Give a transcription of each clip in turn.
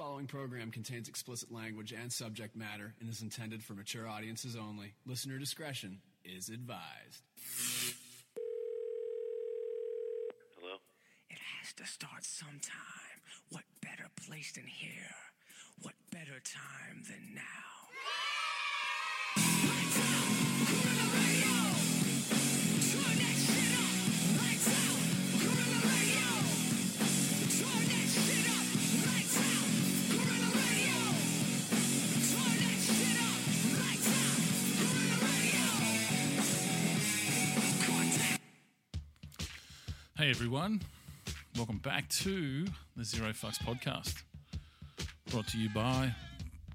following program contains explicit language and subject matter and is intended for mature audiences only. Listener discretion is advised. Hello? It has to start sometime. What better place than here? What better time than now? Hey everyone, welcome back to the Zero Fucks podcast, brought to you by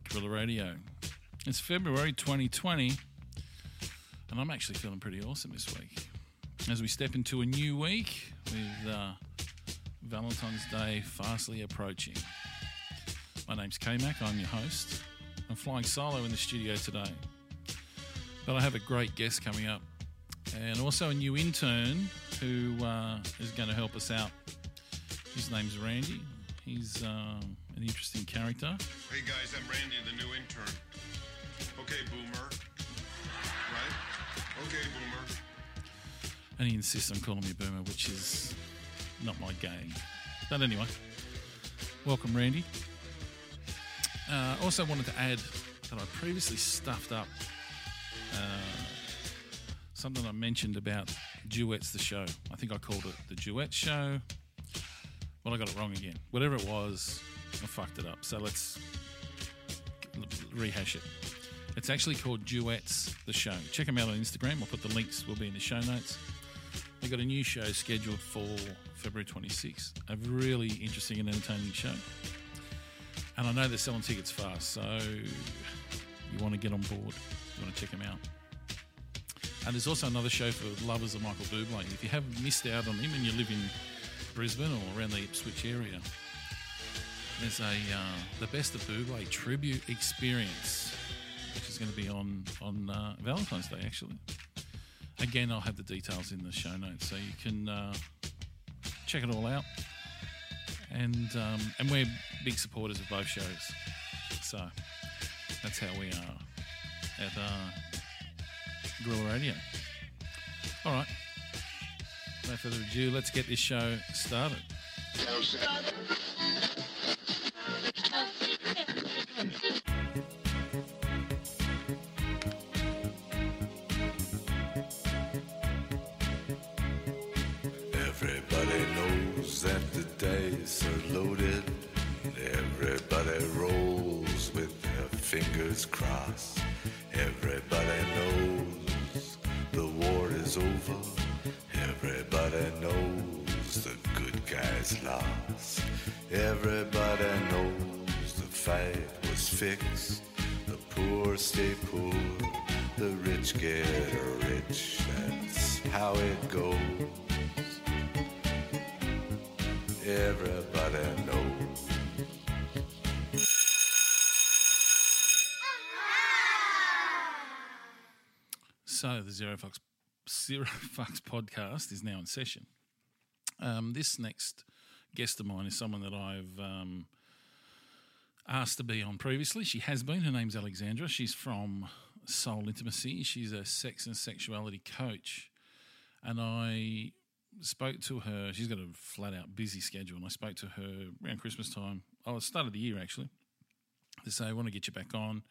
Gorilla Radio. It's February 2020, and I'm actually feeling pretty awesome this week. As we step into a new week with uh, Valentine's Day fastly approaching. My name's K-Mac, I'm your host. I'm flying solo in the studio today, but I have a great guest coming up and also a new intern who uh, is going to help us out. His name's Randy. He's um, an interesting character. Hey guys, I'm Randy, the new intern. Okay, boomer. Right? Okay, boomer. And he insists on calling me Boomer, which is not my game. But anyway, welcome, Randy. Uh, also wanted to add that I previously stuffed up uh, something I mentioned about Duets the Show. I think I called it the Duet Show. Well, I got it wrong again. Whatever it was, I fucked it up. So let's rehash it. It's actually called Duets the Show. Check them out on Instagram. I'll put the links, will be in the show notes. They've got a new show scheduled for February 26th. A really interesting and entertaining show. And I know they're selling tickets fast, so you want to get on board. You want to check them out. And there's also another show for lovers of Michael Bublé. If you haven't missed out on him and you live in Brisbane or around the Ipswich area, there's a uh, the best of Bublé tribute experience, which is going to be on on uh, Valentine's Day. Actually, again, I'll have the details in the show notes, so you can uh, check it all out. And um, and we're big supporters of both shows, so that's how we are at. Gorilla Radio. All right. No further ado, let's get this show started. Everybody knows that the dice are loaded. Everybody rolls with their fingers crossed. Over. Everybody knows the good guys lost. Everybody knows the fight was fixed. The poor stay poor, the rich get rich. That's how it goes. Everybody knows. So the Zero Fox Zero Fucks podcast is now in session. Um, this next guest of mine is someone that I've um, asked to be on previously. She has been. Her name's Alexandra. She's from Soul Intimacy. She's a sex and sexuality coach, and I spoke to her. She's got a flat out busy schedule, and I spoke to her around Christmas time. Oh, it started the year actually. To say I want to get you back on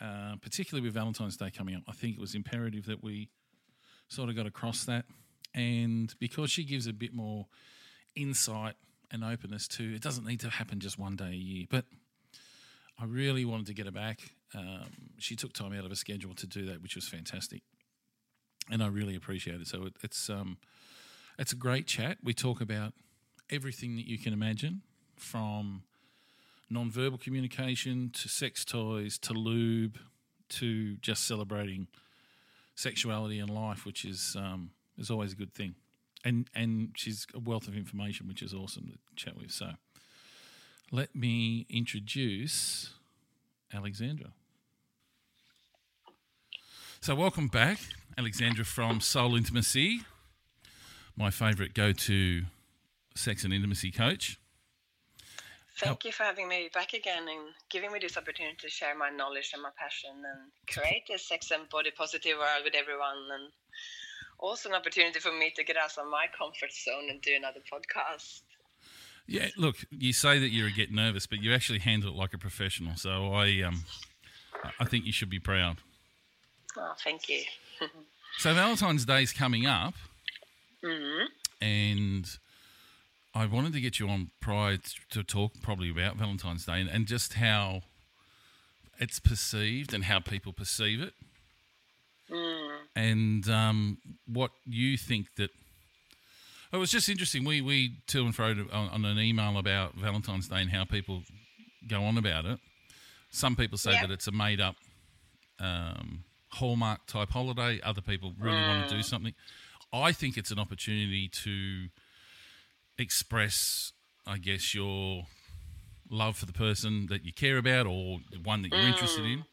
uh, particularly with Valentine's Day coming up, I think it was imperative that we sort of got across that. And because she gives a bit more insight and openness to it, doesn't need to happen just one day a year. But I really wanted to get her back. Um, she took time out of her schedule to do that, which was fantastic, and I really appreciate it. So it, it's um, it's a great chat. We talk about everything that you can imagine, from non-verbal communication to sex toys to lube to just celebrating sexuality and life, which is um, is always a good thing. And and she's a wealth of information, which is awesome to chat with. So let me introduce Alexandra. So welcome back, Alexandra from Soul Intimacy, my favourite go-to sex and intimacy coach. Thank you for having me back again and giving me this opportunity to share my knowledge and my passion and create a sex and body positive world with everyone. And also an opportunity for me to get out of my comfort zone and do another podcast. Yeah, look, you say that you get nervous, but you actually handle it like a professional. So I, um, I think you should be proud. Oh, thank you. So Valentine's Day's coming up, hmm and I wanted to get you on prior to talk probably about Valentine's Day and, and just how it's perceived and how people perceive it, and um, what you think that. It was just interesting. We we to and fro on, on an email about Valentine's Day and how people go on about it. Some people say Yeah. that it's a made up um, hallmark type holiday. Other people really want to do something. I think it's an opportunity to express, I guess, your love for the person that you care about or the one that you're interested in.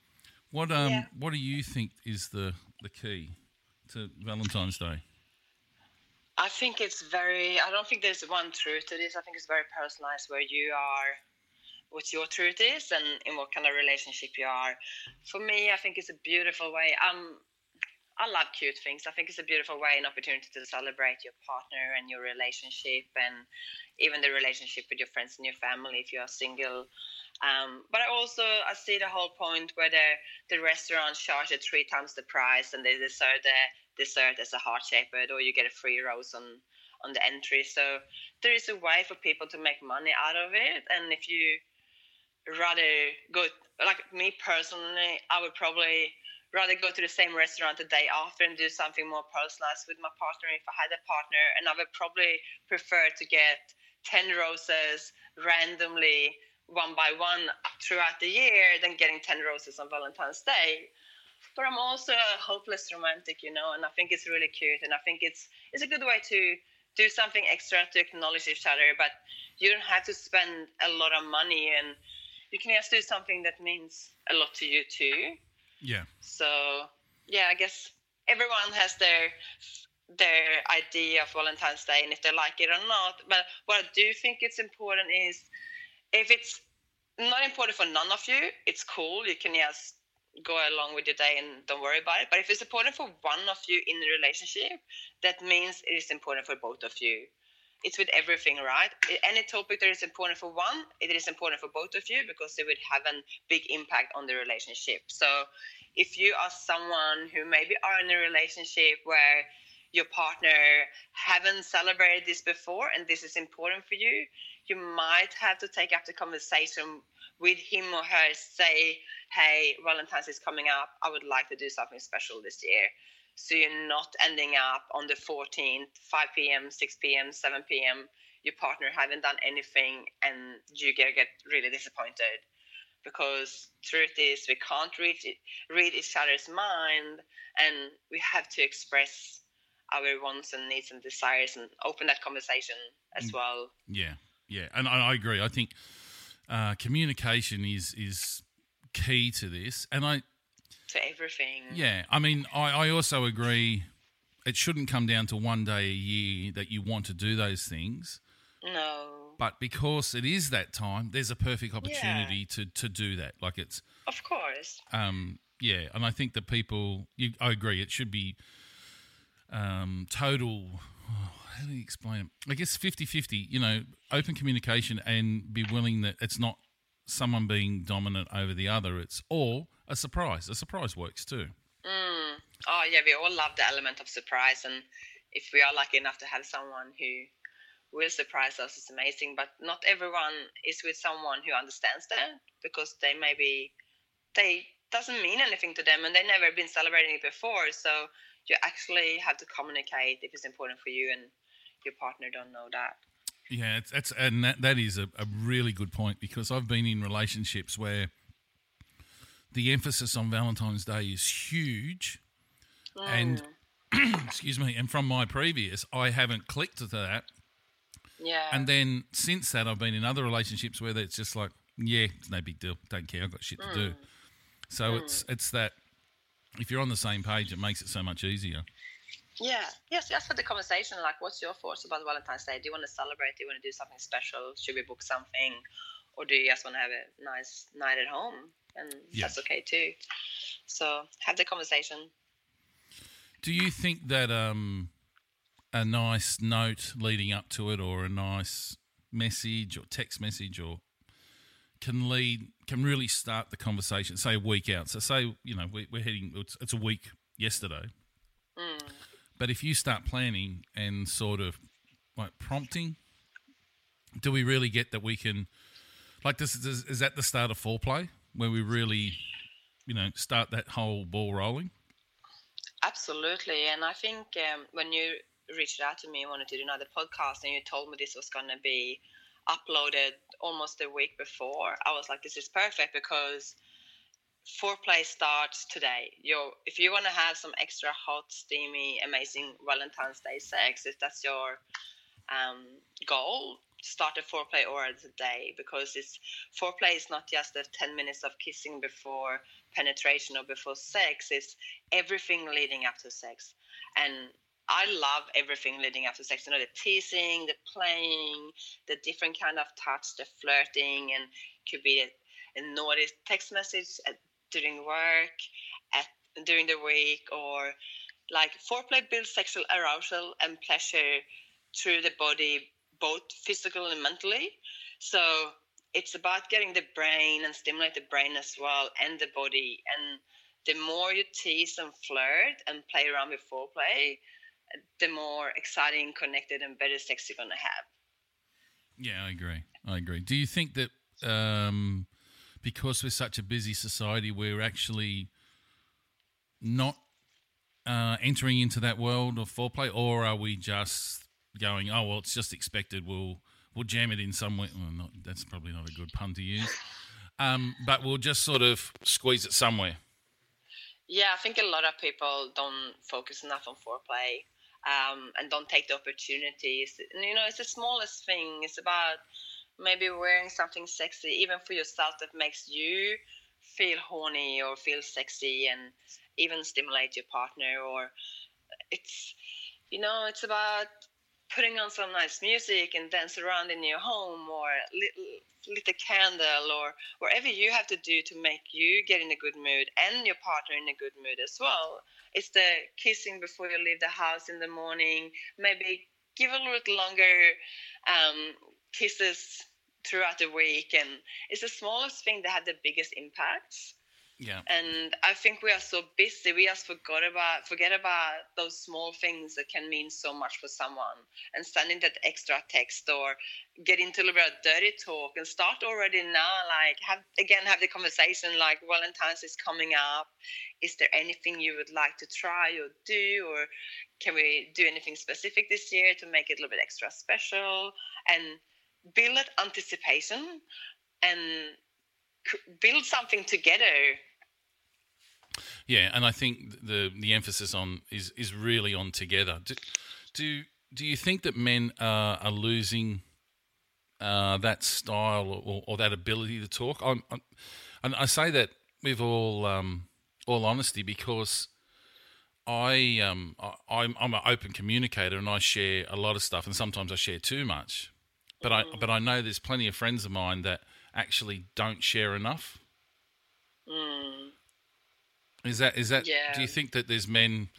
What um Yeah. what do you think is the the key to Valentine's Day? I think it's very, I don't think there's one truth to this. I think it's very personalized where you are, what your truth is, and in what kind of relationship you are. For me, I think it's a beautiful way. Um, I love cute things. I think it's a beautiful way, and opportunity to celebrate your partner and your relationship, and even the relationship with your friends and your family if you are single. Um, but I also I see the whole point where the the restaurant charges three times the price and they serve the dessert as a heart shaped or you get a free rose on on the entry. So there is a way for people to make money out of it, and if you rather go like me personally, I would probably rather go to the same restaurant the day after and do something more personalized with my partner if I had a partner, and I would probably prefer to get ten roses randomly one by one throughout the year than getting 10 roses on Valentine's Day. But I'm also a hopeless romantic, you know, and I think it's really cute and I think it's it's a good way to do something extra to acknowledge each other, but you don't have to spend a lot of money and you can just do something that means a lot to you too. Yeah. So yeah, I guess everyone has their their idea of Valentine's Day and if they like it or not. But what I do think it's important is if it's not important for none of you, it's cool. You can just go along with your day and don't worry about it. But if it's important for one of you in the relationship, that means it is important for both of you. It's with everything, right? Any topic that is important for one, it is important for both of you because it would have a big impact on the relationship. So if you are someone who maybe are in a relationship where your partner haven't celebrated this before and this is important for you, you might have to take up the conversation with him or her, say, hey, Valentine's is coming up. I would like to do something special this year. So you're not ending up on the 14th, 5 p.m., 6 p.m., 7 p.m. Your partner haven't done anything and you get, get really disappointed. Because truth is, we can't read, read each other's mind and we have to express our wants and needs and desires and open that conversation as well. Yeah, yeah, and I, I agree. I think uh, communication is is key to this, and I To everything. yeah, I mean, I, I also agree. It shouldn't come down to one day a year that you want to do those things, No. but because it is that time, there's a perfect opportunity to to do that. Like it's Of course. um, yeah, and I think that people, you, I agree, it should be um, total. How do you explain it? I guess 50 50, you know, open communication and be willing that it's not someone being dominant over the other. It's or a surprise. A surprise works too. Mm. Oh, yeah, we all love the element of surprise. And if we are lucky enough to have someone who will surprise us, it's amazing. But not everyone is with someone who understands that because they maybe, they doesn't mean anything to them and they never been celebrating it before. So you actually have to communicate if it's important for you and your partner don't know that. Yeah, it's, it's and that, that is a, a really good point because I've been in relationships where the emphasis on Valentine's Day is huge, and mm. excuse me, and from my previous, I haven't clicked to that, Yeah. and then since that, I've been in other relationships where it's just like, yeah, it's no big deal, don't care, I've got shit to do. Mm. So mm. it's it's that if you're on the same page, it makes it so much easier. Yeah, yes, just for the conversation. Like, what's your thoughts about Valentine's Day? Do you want to celebrate? Do you want to do something special? Should we book something? or do you just want to have a nice night at home? And Yeah. that's okay too. So have the conversation. Do you think that um, a nice note leading up to it, or a nice message, or text message, or can lead can really start the conversation? Say a week out. So say you know we, we're heading. It's, it's a week yesterday. But if you start planning and sort of like prompting, do we really get that we can like this? Is, is that the start of foreplay where we really, you know, start that whole ball rolling? Absolutely, and I think um, when you reached out to me and wanted to do another podcast, and you told me this was going to be uploaded almost a week before, I was like, "This is perfect because foreplay starts today. You, if you want to have some extra hot, steamy, amazing Valentine's Day sex, if that's your um, goal, start a foreplay already today because it's foreplay is not just the 10 minutes of kissing before penetration or before sex it's everything leading up to sex and i love everything leading up to sex you know the teasing the playing the different kind of touch the flirting and could be a, a naughty text message at, during work at during the week or like foreplay builds sexual arousal and pleasure through the body both physical and mentally so it's about getting the brain and stimulate the brain as well and the body and the more you tease and flirt and play around with foreplay the more exciting connected and better sex you're to have Yeah, I agree. I agree. Do you think that um, because we're such a busy society, we're actually not uh, entering into that world of foreplay, or are we just going, "Oh well, it's just expected. We'll we'll jam it in somewhere." Well, not, that's probably not a good pun to use, um, but we'll just sort of squeeze it somewhere. Yeah, I think a lot of people don't focus enough on foreplay um, and don't take the opportunities. And, you know, it's the smallest thing. It's about maybe wearing something sexy, even for yourself, that makes you feel horny or feel sexy and even stimulate your partner. Or it's, you know, it's about putting on some nice music and dance around in your home or lit, lit a candle or whatever you have to do to make you get in a good mood and your partner in a good mood as well. It's the kissing before you leave the house in the morning. Maybe give a little longer um, kisses throughout the week. And it's the smallest thing that had the biggest impacts. Yeah, And I think we are so busy, we just forgot about forget about those small things that can mean so much for someone. And sending that extra text or get into a little bit of dirty talk and start already now. Like have again have the conversation like Valentine's is coming up. Is there anything you would like to try or do, or can we do anything specific this year to make it a little bit extra special? And build anticipation and build something together yeah, and I think the the emphasis on is is really on together. Do do, do you think that men are, are losing uh, that style or, or that ability to talk? I'm, I'm, and I say that with all um, all honesty because I um I, I'm I'm an open communicator and I share a lot of stuff and sometimes I share too much, but I but I know there's plenty of friends of mine that actually don't share enough. Is that is that? Do you think that there's men,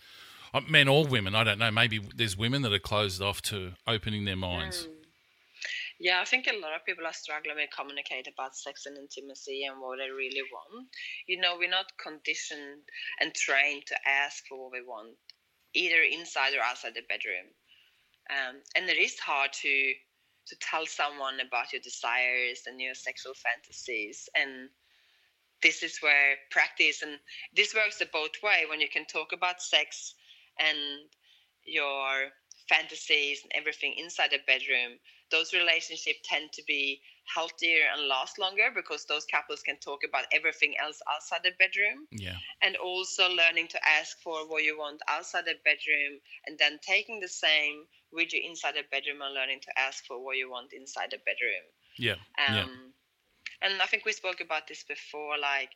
uh, men or women? I don't know. Maybe there's women that are closed off to opening their minds. Yeah, I think a lot of people are struggling with communicate about sex and intimacy and what they really want. You know, we're not conditioned and trained to ask for what we want, either inside or outside the bedroom. Um, and it is hard to to tell someone about your desires and your sexual fantasies. And this is where practice and this works the both way when you can talk about sex and your fantasies and everything inside the bedroom. Those relationships tend to be healthier and last longer because those couples can talk about everything else outside the bedroom. Yeah, and also learning to ask for what you want outside the bedroom and then taking the same with you inside the bedroom and learning to ask for what you want inside the bedroom yeah, um, yeah, and I think we spoke about this before. Like,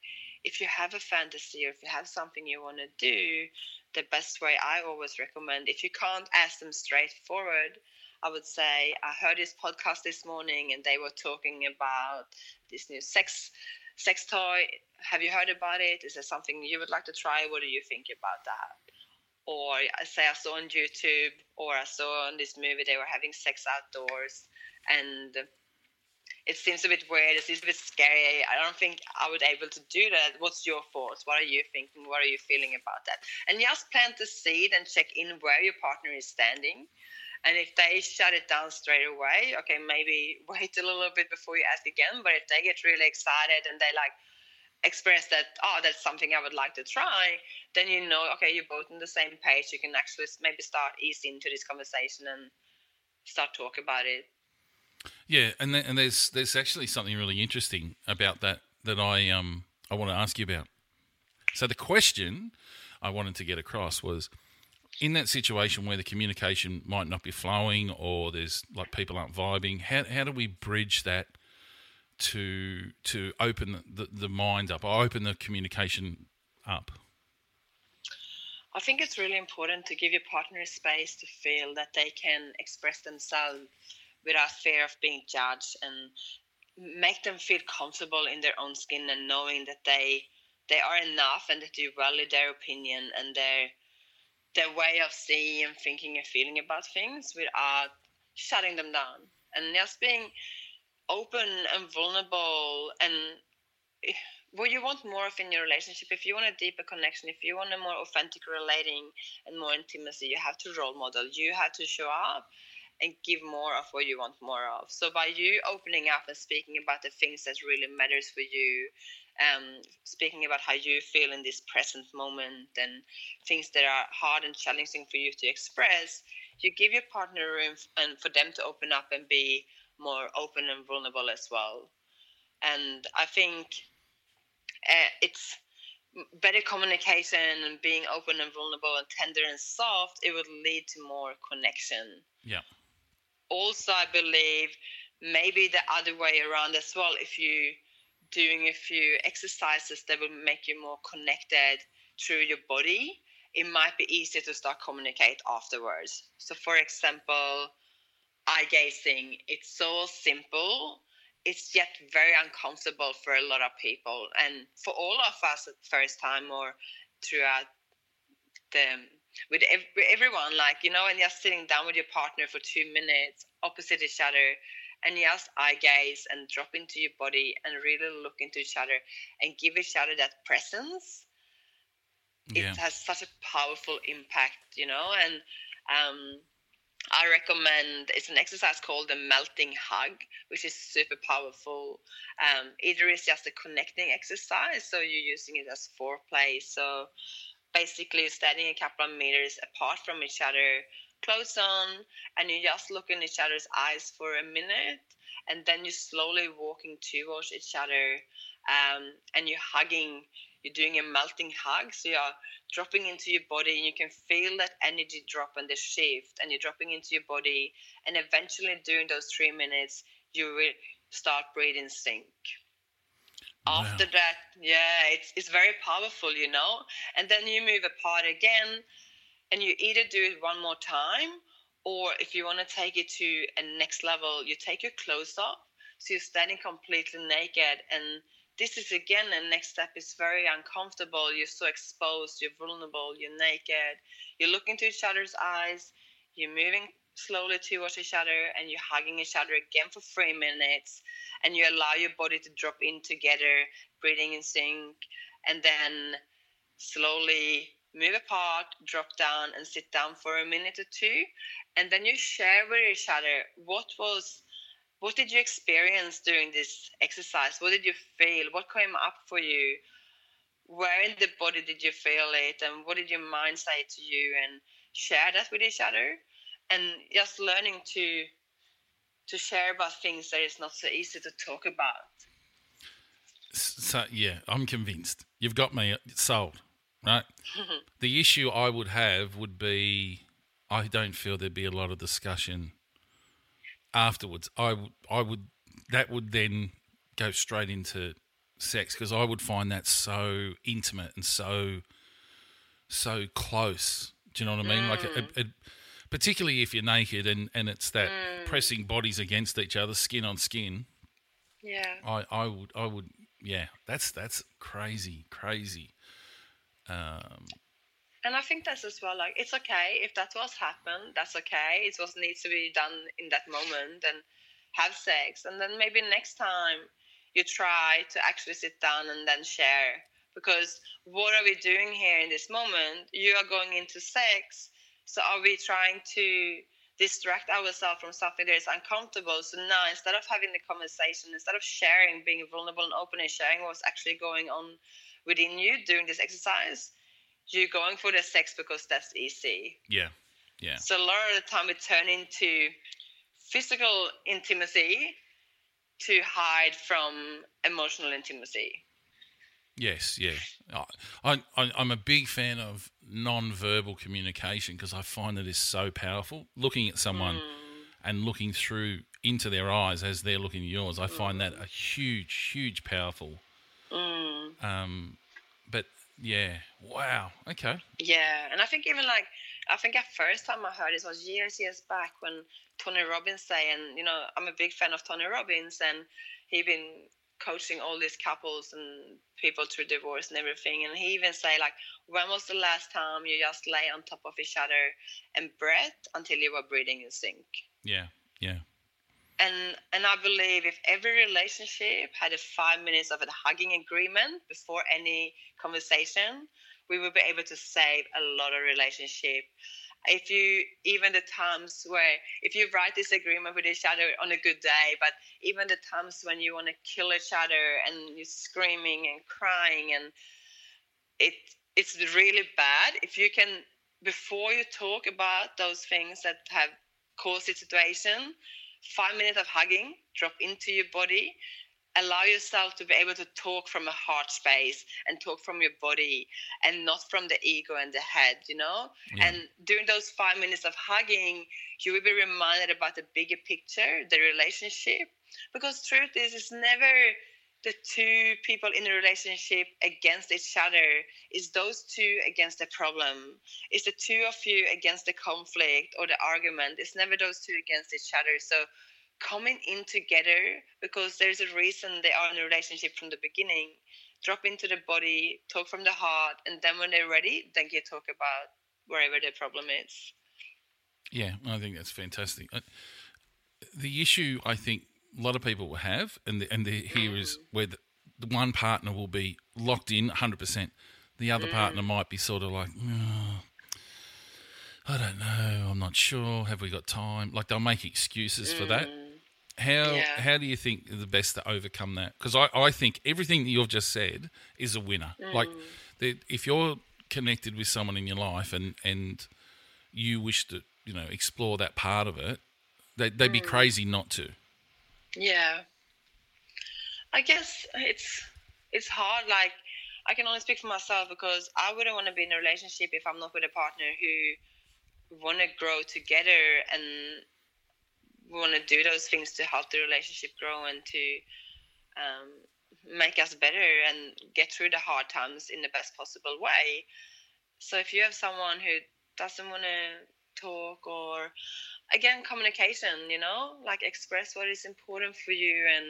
if you have a fantasy or if you have something you want to do, the best way I always recommend, if you can't ask them straightforward, I would say I heard this podcast this morning and they were talking about this new sex sex toy. Have you heard about it? Is there something you would like to try? What do you think about that? Or say I saw on YouTube or I saw on this movie they were having sex outdoors and it seems a bit weird. It seems a bit scary. I don't think I would able to do that. What's your thoughts? What are you thinking? What are you feeling about that? And just plant the seed and check in where your partner is standing. And if they shut it down straight away, okay, maybe wait a little bit before you ask again. But if they get really excited and they like express that, oh, that's something I would like to try, then you know, okay, you're both on the same page. You can actually maybe start easing into this conversation and start talk about it. Yeah, and th- and there's there's actually something really interesting about that that I um I want to ask you about. So the question I wanted to get across was in that situation where the communication might not be flowing or there's like people aren't vibing, how how do we bridge that to to open the, the mind up or open the communication up? I think it's really important to give your partner space to feel that they can express themselves without fear of being judged and make them feel comfortable in their own skin and knowing that they they are enough and that you value their opinion and their their way of seeing and thinking and feeling about things without shutting them down and just being open and vulnerable and what you want more of in your relationship if you want a deeper connection if you want a more authentic relating and more intimacy you have to role model you have to show up and give more of what you want more of. So by you opening up and speaking about the things that really matters for you, um, speaking about how you feel in this present moment and things that are hard and challenging for you to express, you give your partner room and for them to open up and be more open and vulnerable as well. And I think uh, it's better communication and being open and vulnerable and tender and soft. It would lead to more connection. Yeah also I believe maybe the other way around as well. If you doing a few exercises that will make you more connected through your body, it might be easier to start communicate afterwards. So, for example, eye gazing. It's so simple. It's yet very uncomfortable for a lot of people, and for all of us at first time or throughout the with everyone, like you know, and just sitting down with your partner for two minutes opposite each other, and just eye gaze and drop into your body and really look into each other and give each other that presence. Yeah. It has such a powerful impact, you know, and um, I recommend it's an exercise called the melting hug, which is super powerful. Um, either it's just a connecting exercise, so you're using it as foreplay. So basically standing a couple of meters apart from each other, clothes on, and you just look in each other's eyes for a minute, and then you're slowly walking towards each other, um, and you're hugging. You're doing a melting hug, so you're dropping into your body, and you can feel that energy drop and the shift, and you're dropping into your body, and eventually during those three minutes, you will start breathing sync. After that yeah it's it's very powerful you know? And then you move apart again and you either do it one more time or if you want to take it to a next level you take your clothes off so you're standing completely naked and this is again the next step. Is very uncomfortable. You're so exposed. You're vulnerable. You're naked. You look into each other's eyes. You're moving slowly towards each other and you're hugging each other again for three minutes and you allow your body to drop in together, breathing in sync, and then slowly move apart, drop down, and sit down for a minute or two, and then you share with each other what was. What did you experience during this exercise? What did you feel? What came up for you? Where in the body did you feel it? And what did your mind say to you? And share that with each other. And just learning to to share about things that is not so easy to talk about. So yeah, I'm convinced. You've got me sold, right? the issue I would have would be I don't feel there'd be a lot of discussion afterwards. I would I would that would then go straight into sex because I would find that so intimate and so so close. Do you know what I mean? Mm. Like it, it, particularly if you're naked and, and it's that Mm. pressing bodies against each other, skin on skin. Yeah. I, I would I would yeah, that's that's crazy, crazy. Um, And I think that's as well like it's okay if that was happened, that's okay. It was needs to be done in that moment and have sex. And then maybe next time you try to actually sit down and then share. Because what are we doing here in this moment? You are going into sex. So are we trying to distract ourselves from something that is uncomfortable? So now instead of having the conversation, instead of sharing, being vulnerable and open and sharing what's actually going on within you during this exercise, you're going for the sex because that's easy. yeah, yeah, So a lot of the time it turn into physical intimacy to hide from emotional intimacy. yes, yeah. I, I I'm a big fan of non-verbal communication because I find that it's so powerful. Looking at someone hmm. and looking through into their eyes as they're looking at yours, I find that a hmm. huge, huge, powerful. Hmm. Um, but yeah, wow. Okay. Yeah, and I think even like I think at first time I heard this was years years back when Tony Robbins saying, you know I'm a big fan of Tony Robbins, and he been coaching all these couples and people through divorce and everything, and he even say like, when was the last time you just lay on top of each other and breathed until you were breathing in sync? Yeah, yeah, and and I believe if every relationship had a five minutes of a hugging agreement before any conversation, we would be able to save a lot of relationship. If you even the times where if you write this agreement with each other on a good day, but even the times when you want to kill each other and you're screaming and crying and it it's really bad if you can before you talk about those things that have caused the situation five minutes of hugging, drop into your body, allow yourself to be able to talk from a heart space and talk from your body and not from the ego and the head, you know? Yeah. And during those five minutes of hugging, you will be reminded about the bigger picture, the relationship. Because truth is, it's never the two people in a relationship against each other is those two against the problem it's the two of you against the conflict or the argument it's never those two against each other so coming in together because there's a reason they are in a relationship from the beginning drop into the body talk from the heart and then when they're ready then you talk about wherever the problem is yeah. I think that's fantastic. Uh, The issue I think a lot of people will have, and the, and the, here is where the, the one partner will be locked in 100%. The other mm. partner might be sort of like, "Oh, I don't know, I'm not sure. Have we got time? Like they'll make excuses for that. Mm. How Yeah. how do you think the best to overcome that? Because I, I think everything that you've just said is a winner. Like mm. the, if you're connected with someone in your life and and you wish to you know explore that part of it, they, they'd be crazy not to. Yeah. I guess it's it's hard. Like I can only speak for myself because I wouldn't want to be in a relationship if I'm not with a partner who want to grow together and want to do those things to help the relationship grow and to um, make us better and get through the hard times in the best possible way. So if you have someone who doesn't want to talk or again communication you know like express what is important for you and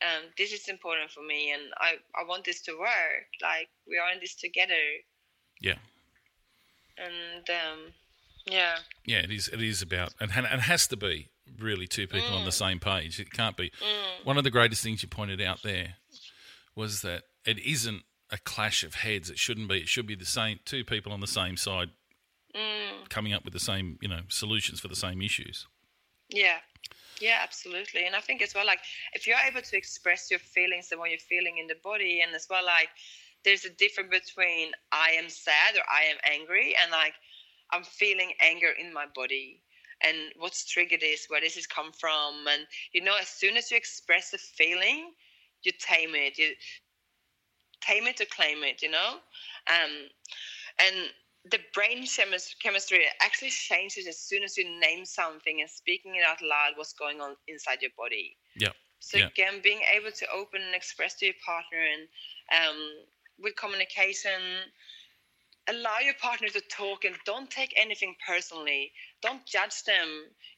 um, this is important for me and I, I want this to work like we are in this together Yeah. and um, yeah Yeah, it is. It is about, and ha- it has to be really two people on the same page. It can't be. One of the greatest things you pointed out there was that it isn't a clash of heads. It shouldn't be. It should be the same two people on the same side coming up with the same, you know, solutions for the same issues. yeah. Yeah absolutely. And i think as well like if you're able to express your feelings and what you're feeling in the body and as well like there's a difference between i am sad or i am angry and like i'm feeling anger in my body and what's triggered this where this has come from. And you know as soon as you express a feeling you tame it. You tame it to claim it you know? Um and the brain chemistry actually changes as soon as you name something and speaking it out loud what's going on inside your body Yeah. so Yeah. again being able to open and express to your partner and um, with communication allow your partner to talk and don't take anything personally. Don't judge them,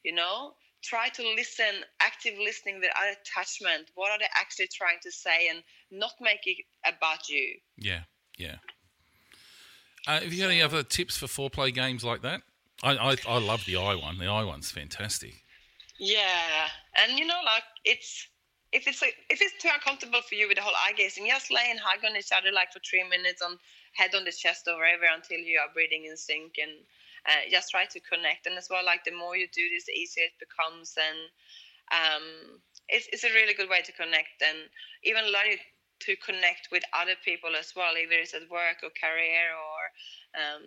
you know? Try to listen, active listening without attachment. What are they actually trying to say and not make it about you? Yeah, yeah. Uh, have you got any other tips for foreplay games like that? I, I, I love the eye one. The eye one's fantastic. Yeah, and you know, like it's if it's like, if it's too uncomfortable for you with the whole eye gazing, just lay and hug on each other like for three minutes on head on the chest or wherever until you are breathing in sync and uh, just try to connect. And as well, like the more you do this, the easier it becomes. And um, it's, it's a really good way to connect and even learning to connect with other people as well, either it's at work or career or um,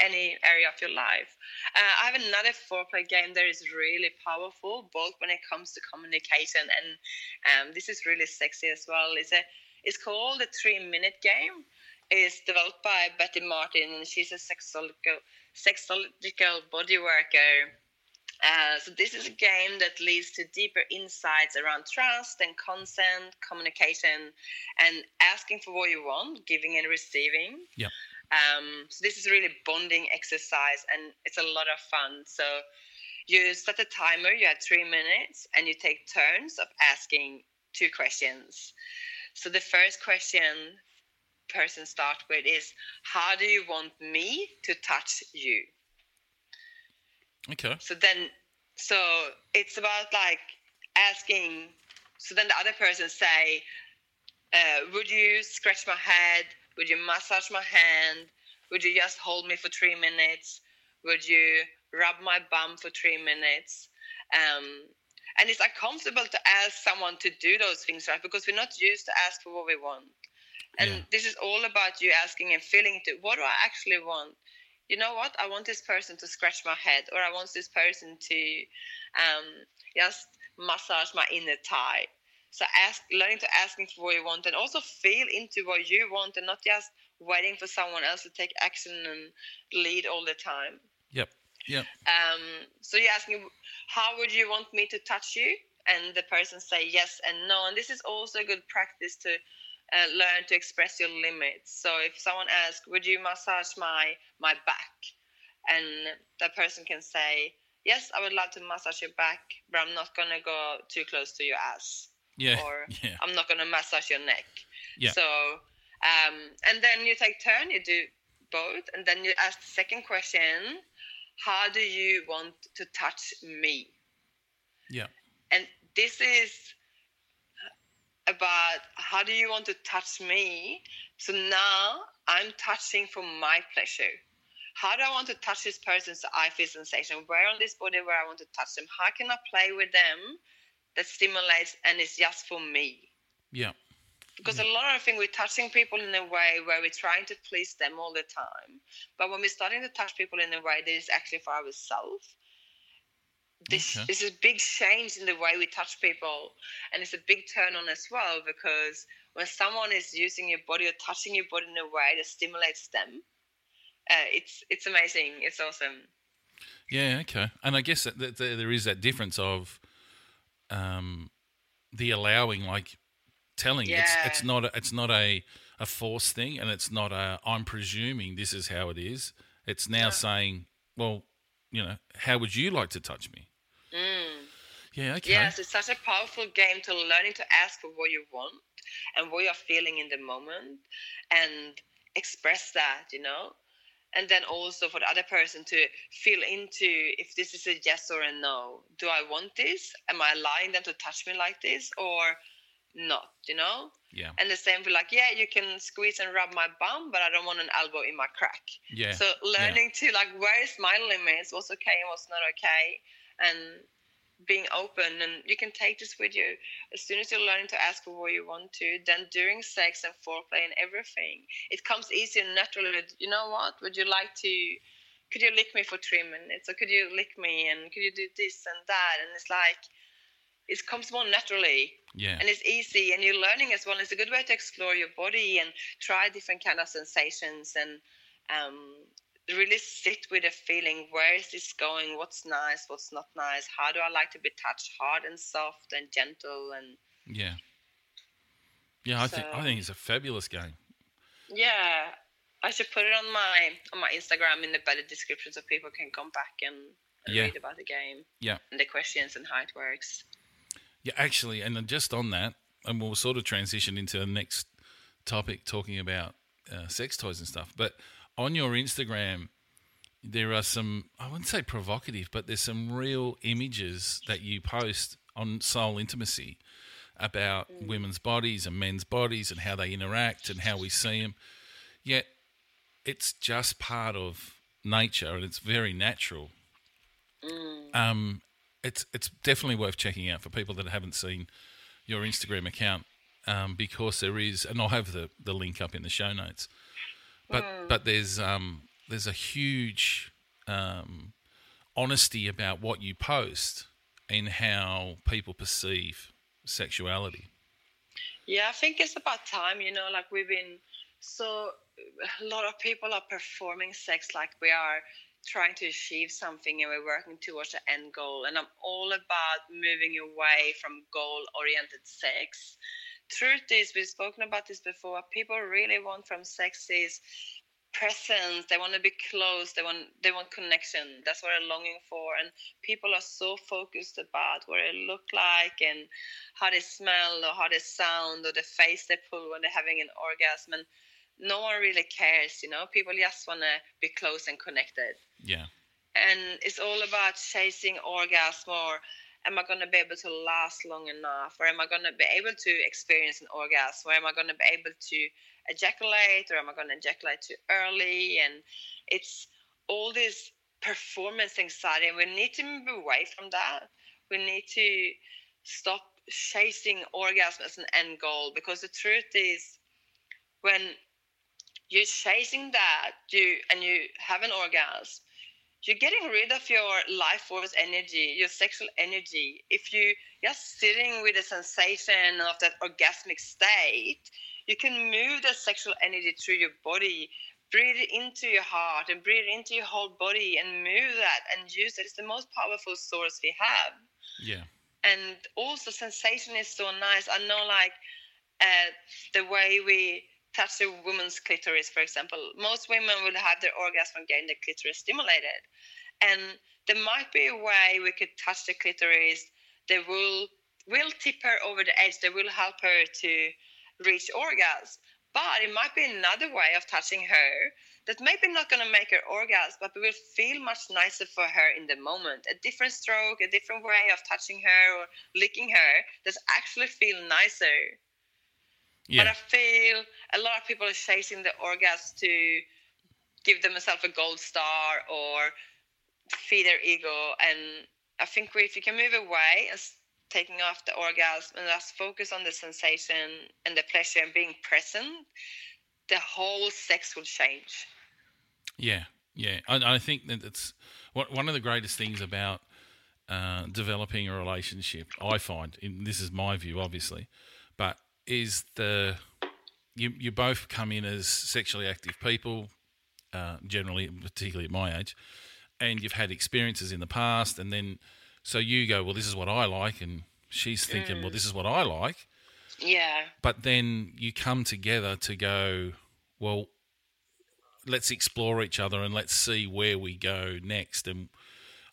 any area of your life. Uh, I have another foreplay game that is really powerful, both when it comes to communication and um, this is really sexy as well. It's a it's called the three minute game. It's developed by Betty Martin, and she's a sexological sexological body worker. Uh, so this is a game that leads to deeper insights around trust and consent, communication, and asking for what you want, giving and receiving. Yeah. Um, so this is really bonding exercise, and it's a lot of fun. So you set a timer. You have three minutes, and you take turns of asking two questions. So the first question person start with is, "How do you want me to touch you?" Okay. So then, so it's about like asking. So then the other person say, uh, "Would you scratch my head? Would you massage my hand? Would you just hold me for three minutes? Would you rub my bum for three minutes?" Um, and it's uncomfortable to ask someone to do those things, right? Because we're not used to ask for what we want. And Yeah. this is all about you asking and feeling to what do I actually want? You know what? I want this person to scratch my head, or I want this person to um, just massage my inner thigh. So ask, learning to asking for what you want, and also feel into what you want, and not just waiting for someone else to take action and lead all the time. Yep. Yep. Um, so you're asking, how would you want me to touch you? And the person say yes and no. And this is also a good practice to uh, learn to express your limits. So if someone asks, would you massage my my back? And that person can say, yes, I would love to massage your back, but I'm not gonna go too close to your ass, Yeah. or yeah. I'm not gonna massage your neck. Yeah. So, um, and then you take turn, you do both, and then you ask the second question: How do you want to touch me? Yeah. And this is about how do you want to touch me? So now I'm touching for my pleasure. How do I want to touch this person so I feel sensation? Where on this body where I want to touch them? How can I play with them that stimulates and is just for me? Yeah. because a lot of things we're touching people in a way where we're trying to please them all the time but when we're starting to touch people in a way that is actually for ourselves this Okay. this is a big change in the way we touch people and it's a big turn on as well because when someone is using your body or touching your body in a way that stimulates them uh, it's it's amazing it's awesome Yeah, okay. And I guess that, that there there is that difference of um, the allowing, like telling. It's Yeah. it's not a, it's not a a force thing, and it's not a I'm presuming this is how it is. It's now saying, well, you know, how would you like to touch me? Mm. Yeah, okay. Yes, it's such a powerful game to learning to ask for what you want and what you're feeling in the moment and express that, you know. And then also for the other person to feel into if this is a yes or a no. Do I want this? Am I allowing them to touch me like this or not, you know? Yeah, And the same for like, yeah, you can squeeze and rub my bum, but I don't want an elbow in my crack. yeah. So learning to like where is my limits, what's okay and what's not okay, and being open and you can take this with you as soon as you're learning to ask for what you want to then during sex and foreplay and everything it comes easy and naturally you know what? Would you like to could you lick me for three minutes? Or could you lick me and could you do this and that? And it's like it comes more naturally. Yeah, and it's easy and you're learning as well. It's a good way to explore your body and try different kind of sensations and um, really sit with a feeling where is this going what's nice what's not nice how do i like to be touched hard and soft and gentle and yeah. Yeah, I think I think it's a fabulous game. yeah I should put it on my on my Instagram in the better description so people can come back and, and Yeah. read about the game Yeah. and the questions and how it works. Yeah, actually, and then just on that, and we'll sort of transition into the next topic, talking about uh, sex toys and stuff. But on your Instagram, there are some, I wouldn't say provocative, but there's some real images that you post on soul intimacy about women's bodies and men's bodies and how they interact and how we see them. Yet it's just part of nature and it's very natural. Um, it's it's definitely worth checking out for people that haven't seen your Instagram account um, because there is, and I'll have the, the link up in the show notes. But but there's um, there's a huge um, honesty about what you post and how people perceive sexuality. Yeah, I think it's about time, you know, like we've been so a lot of people are performing sex like we are trying to achieve something and we're working towards the end goal. And I'm all about moving away from goal oriented sex. Truth is, we've spoken about this before, people really want from sex is presence. They want to be close. They want they want connection. That's what they're longing for. And people are so focused about what they look like and how they smell or how they sound or the face they pull when they're having an orgasm. And no one really cares you know? People just want to be close and connected. Yeah, and it's all about chasing orgasm or am I going to be able to last long enough? Or am I going to be able to experience an orgasm? Or am I going to be able to ejaculate? Or am I going to ejaculate too early? And it's all this performance anxiety and we need to move away from that. We need to stop chasing orgasm as an end goal because the truth is when you're chasing that you and you have an orgasm you're getting rid of your life force energy, your sexual energy. If you just sitting with the sensation of that orgasmic state, you can move that sexual energy through your body, breathe it into your heart and breathe it into your whole body and move that and use it. It's the most powerful source we have. yeah, And also sensation is so nice. I know like uh, the way we touch a woman's clitoris, for example. Most women will have their orgasm from getting the clitoris stimulated. And there might be a way we could touch the clitoris that will will tip her over the edge, that will help her to reach orgasm. But it might be another way of touching her that maybe not going to make her orgasm, but will feel much nicer for her in the moment. A different stroke, a different way of touching her or licking her that actually feel nicer. But I feel a lot of people are chasing the orgasm to give themselves a gold star or feed their ego. And I think we, if you can move away and taking off the orgasm and just focus on the sensation and the pleasure and being present, the whole sex will change. yeah, yeah. I, I think that it's what one of the greatest things about uh, developing a relationship. I find, and this is my view, obviously, is the you you both come in as sexually active people, uh, generally, particularly at my age, and you've had experiences in the past, and then so you go, well, this is what I like, and she's thinking, well, this is what I like, Yeah. but then you come together to go, well, let's explore each other and let's see where we go next. And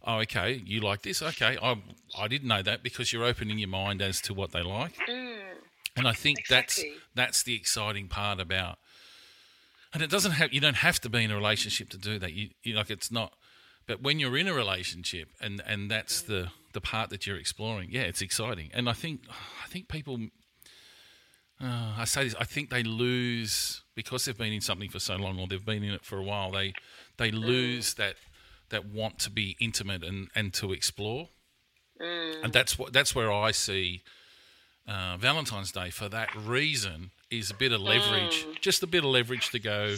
oh, okay, you like this? Okay, I I didn't know that because you're opening your mind as to what they like. And I think Exactly. that's that's the exciting part about. And it doesn't have you don't have to be in a relationship to do that. You, you like it's not. But when you're in a relationship and and that's mm. the the part that you're exploring, yeah, it's exciting. And I think I think people uh, I say this. I think they lose because they've been in something for so long, or they've been in it for a while. They they mm. lose that that want to be intimate and, and to explore, and mm. that's what that's where I see uh, Valentine's Day for that reason is a bit of leverage, just a bit of leverage to go.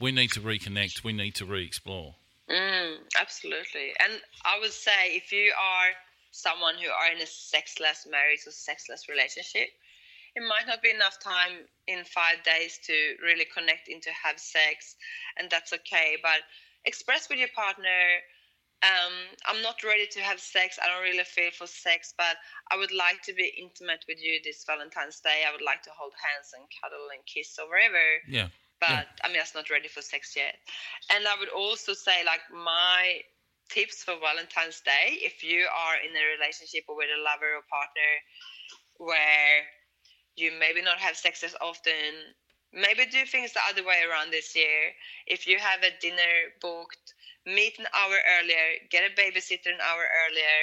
We need to reconnect. We need to re-explore. Mm, absolutely. And I would say if you are someone who are in a sexless marriage or sexless relationship, it might not be enough time in five days to really connect into have sex, and that's okay. But express with your partner. Um, I'm not ready to have sex. I don't really feel for sex, but I would like to be intimate with you this Valentine's Day. I would like to hold hands and cuddle and kiss or whatever Yeah, but I'm just not ready for sex yet. And I would also say, like, my tips for Valentine's Day, if you are in a relationship or with a lover or partner where you maybe not have sex as often, maybe do things the other way around this year. If you have a dinner booked, meet an hour earlier, get a babysitter an hour earlier,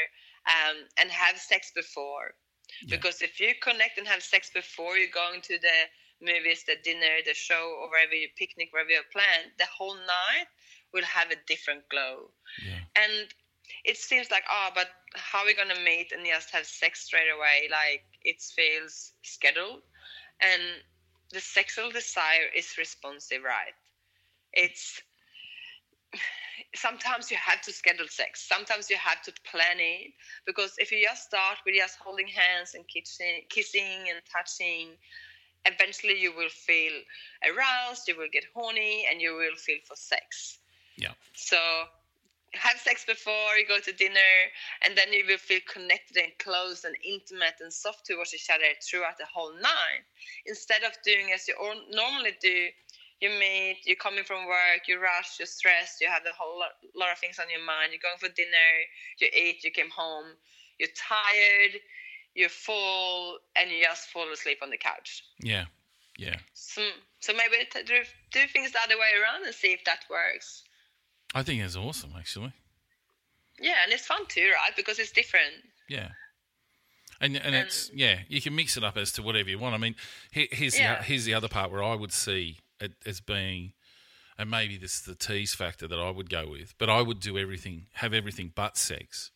um, and have sex before. Yeah. Because if you connect and have sex before you're going to the movies, the dinner, the show, or wherever you picnic, wherever you plan, the whole night will have a different glow. Yeah. And it seems like, oh, but how are we going to meet and just have sex straight away? Like it feels scheduled. And the sexual desire is responsive, right? It's sometimes you have to schedule sex. Sometimes you have to plan it because if you just start with just holding hands and kissing, kissing and touching, eventually you will feel aroused, you will get horny, and you will feel for sex. Yeah. So have sex before you go to dinner, and then you will feel connected and close and intimate and soft towards each other throughout the whole night. Instead of doing as you normally do, you meet, you're coming from work, you rush, you're stressed, you have a whole lot, lot of things on your mind. You're going for dinner, you eat, you came home, you're tired, you're full, and you just fall asleep on the couch. Yeah. Yeah. So, so maybe t- do, do things the other way around and see if that works. I think it's awesome, actually. Yeah, and it's fun too, right? Because it's different. Yeah. And and it's yeah, you can mix it up as to whatever you want. I mean, here, here's Yeah. the here's the other part where I would see as being, and maybe this is the tease factor that I would go with, but I would do everything, have everything but sex,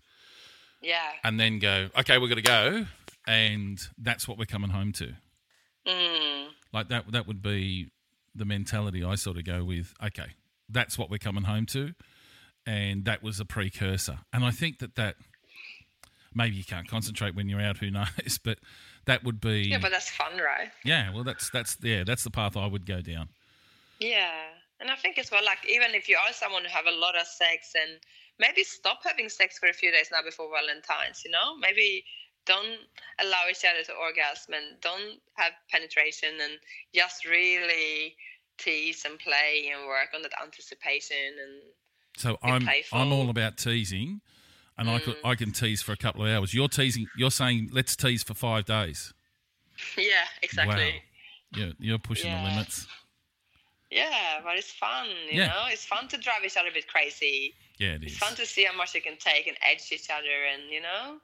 Yeah. and then go, okay, we're gonna go, and that's what we're coming home to. Mm. Like that that would be the mentality I sort of go with. Okay, that's what we're coming home to, and that was a precursor. And I think that that maybe you can't concentrate when you're out. Who knows? But that would be Yeah, but that's fun, right? yeah. Well, that's that's yeah. That's the path I would go down. Yeah. And I think as well, like, even if you are someone who have a lot of sex and maybe stop having sex for a few days now before Valentine's, you know? Maybe don't allow each other to orgasm and don't have penetration and just really tease and play and work on that anticipation and So I'm playful. I'm all about teasing, and I could mm. I can tease for a couple of hours. You're teasing. You're saying let's tease for five days. yeah, exactly. Wow. You're you're pushing the limits. Yeah, but it's fun, you Yeah. know? It's fun to drive each other a bit crazy. Yeah, it It's is. fun to see how much you can take and edge each other and, you know?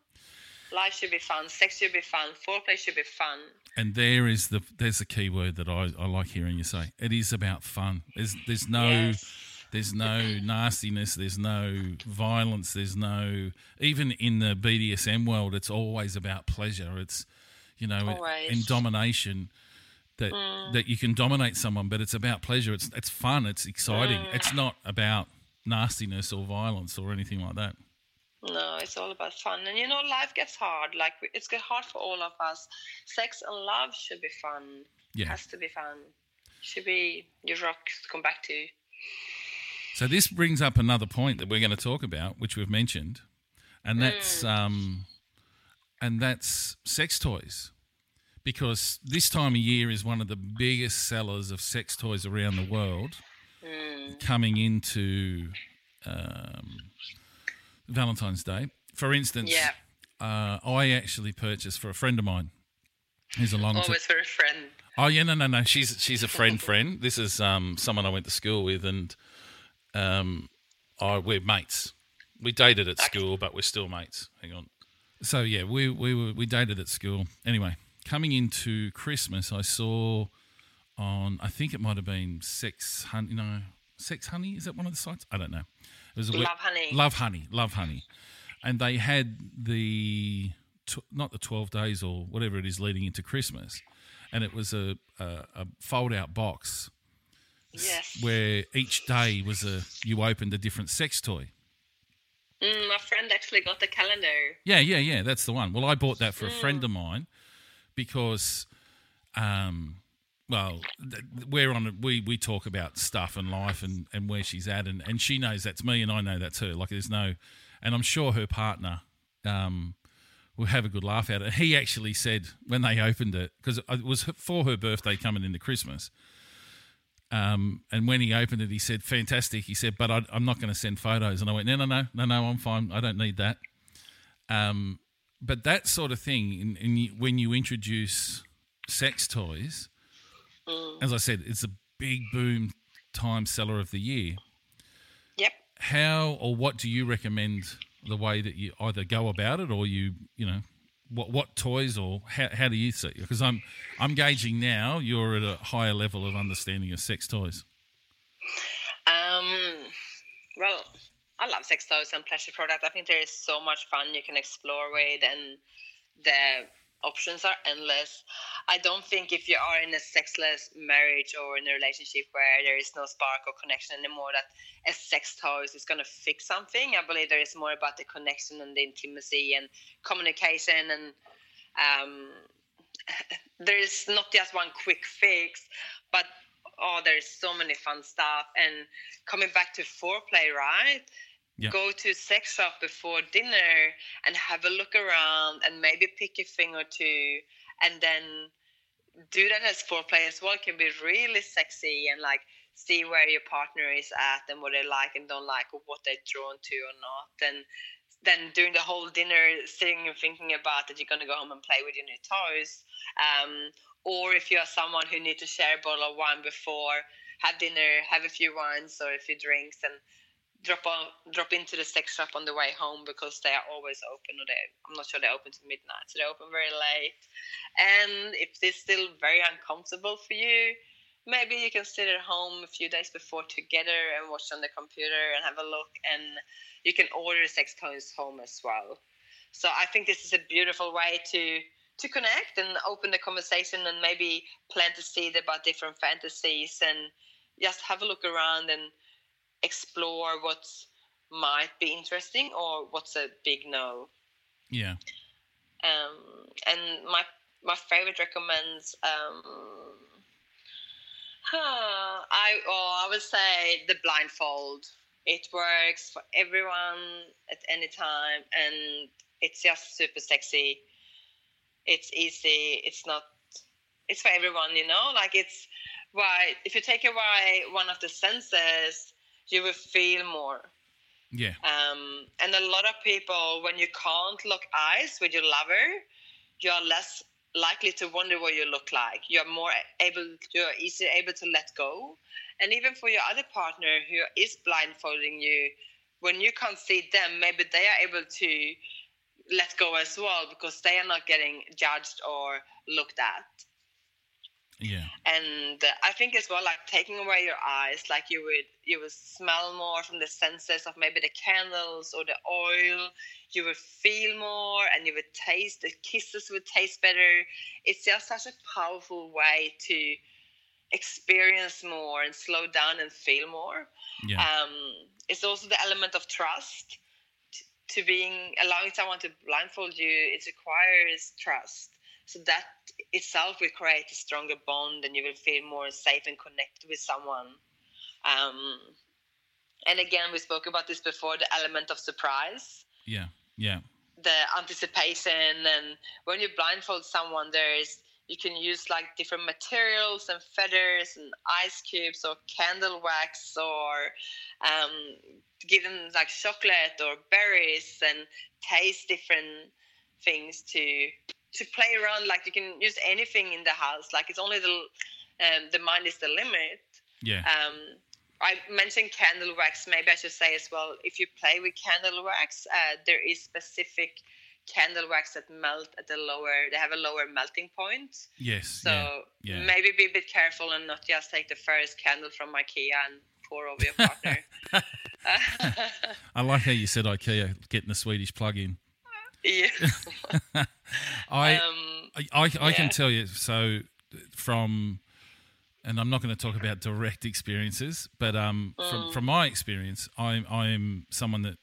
Life should be fun, sex should be fun, foreplay should be fun. And there is the there's the key word that I, I like hearing you say. It is about fun. There's there's no Yes. there's no nastiness. There's no violence. There's no even in the BDSM world. It's always about pleasure. It's you know Always. in domination that that you can dominate someone, but it's about pleasure. It's it's fun. It's exciting. It's not about nastiness or violence or anything like that. No, it's all about fun. And, you know, life gets hard. Like, it's get hard for all of us. Sex and love should be fun. Yeah. Has to be fun. Should be your rock to come back to. So this brings up another point that we're going to talk about, which we've mentioned, and Mm. that's um, and that's sex toys, because this time of year is one of the biggest sellers of sex toys around the world, Mm. coming into um, Valentine's Day. For instance, Yeah. uh, I actually purchased for a friend of mine. Who's a long time. Always for a friend. Oh yeah, no, no, no. She's she's a friend. Friend. This is um someone I went to school with, and um, I we're mates. We dated at school, but we're still mates. Hang on. So yeah, we we were we dated at school. Anyway, coming into Christmas, I saw on I think it might have been Sex Honey. No, Sex Honey is that one of the sites? I don't know. It was a Love Honey. Love Honey. Love Honey, and they had the tw- not the twelve days or whatever it is leading into Christmas, and it was a a, a fold out box Yes. where each day was a you opened a different sex toy. Mm, my friend actually got the calendar. Yeah, yeah, yeah. That's the one. Well, I bought that for a friend of mine because, um, well, we're on. We we talk about stuff and life and, and where she's at, and, and she knows that's me, and I know that's her. Like, there's no, and I'm sure her partner, um, will have a good laugh at it. He actually said when they opened it because it was for her birthday coming into Christmas. Um, and when he opened it, he said, "Fantastic." He said, "But I, I'm not going to send photos." And I went, "No, no, no, no, no. I'm fine. I don't need that." Um, but that sort of thing, in, in you, when you introduce sex toys, as I said, it's a big boom time seller of the year. Yep. How or what do you recommend the way that you either go about it, or you, you know, what what toys or how, how do you see it? Because I'm I'm gauging now you're at a higher level of understanding of sex toys. Um, well, I love sex toys and pleasure products. I think there is so much fun you can explore with, and the options are endless. I don't think if you are in a sexless marriage or in a relationship where there is no spark or connection anymore, that a sex toy is going to fix something. I believe there is more about the connection and the intimacy and communication, and um, there is not just one quick fix, but oh, there's so many fun stuff. And coming back to foreplay, right? Yeah. Go to sex shop before dinner and have a look around and maybe pick a thing or two and then do that as foreplay as well can be really sexy and like see where your partner is at and what they like and don't like or what they're drawn to or not and then during the whole dinner sitting and thinking about that you're going to go home and play with your new toys um, or if you are someone who need to share a bottle of wine before have dinner have a few wines or a few drinks and drop on drop into the sex shop on the way home because they are always open or they I'm not sure they're open to midnight so they open very late. And if it's still very uncomfortable for you maybe you can sit at home a few days before together and watch on the computer and have a look and you can order sex toys home as well. So I think this is a beautiful way to to connect and open the conversation and maybe plant a seed about different fantasies and just have a look around and explore what might be interesting or what's a big no. Yeah. Um, and my my favorite recommends. Um, huh, I oh, I would say the blindfold. It works for everyone at any time, and it's just super sexy. It's easy. It's not. It's for everyone, you know. Like it's why if you take away one of the senses, you will feel more. Yeah. Um, and a lot of people, when you can't lock eyes with your lover, you are less likely to wonder what you look like. You're more able, you're easier able to let go. And even for your other partner who is blindfolding you, when you can't see them, maybe they are able to let go as well because they are not getting judged or looked at. Yeah. And uh, I think as well, like taking away your eyes, like you would you would smell more from the senses of maybe the candles or the oil. You would feel more, and you would taste. The kisses would taste better. It's just such a powerful way to experience more and slow down and feel more. Yeah. Um, it's also the element of trust. To being allowing someone to blindfold you, it requires trust. So that itself will create a stronger bond, and you will feel more safe and connected with someone. Um, and again, we spoke about this before the element of surprise, Yeah. Yeah. the anticipation, and when you blindfold someone, there's you can use like different materials and feathers and ice cubes or candle wax or um, give them like chocolate or berries and taste different things to to play around like you can use anything in the house like it's only the um, the mind is the limit Yeah. um, I mentioned candle wax. Maybe I should say as well. If you play with candle wax, uh, there is specific candle wax that melt at the lower. They have a lower melting point. yes. So yeah. Yeah. maybe be a bit careful and not just take the first candle from IKEA and pour over your partner. I like how you said IKEA getting the Swedish plug in. Yeah. I Um, I, I, I can tell you so from and I'm not going to talk about direct experiences, but um, Mm. from from my experience, I'm I'm someone that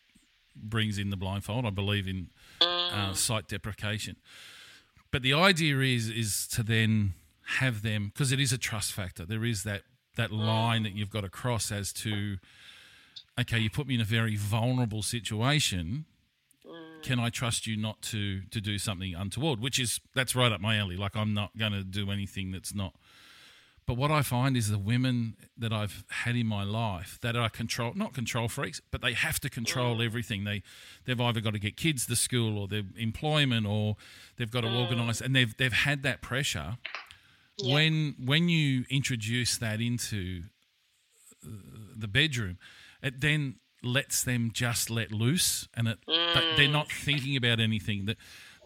brings in the blindfold. I believe in Mm. uh, sight deprecation, but the idea is is to then have them because it is a trust factor. There is that that line that you've got to cross as to okay, you put me in a very vulnerable situation. Can I trust you not to to do something untoward? Which is that's right up my alley. Like I'm not going to do anything that's not But what I find is the women that I've had in my life that are control not control freaks, but they have to control everything. They they've either got to get kids to school or their employment or they've got to organise and they've they've had that pressure. When when you introduce that into uh, the bedroom, it then lets them just let loose and it but they're not thinking about anything. The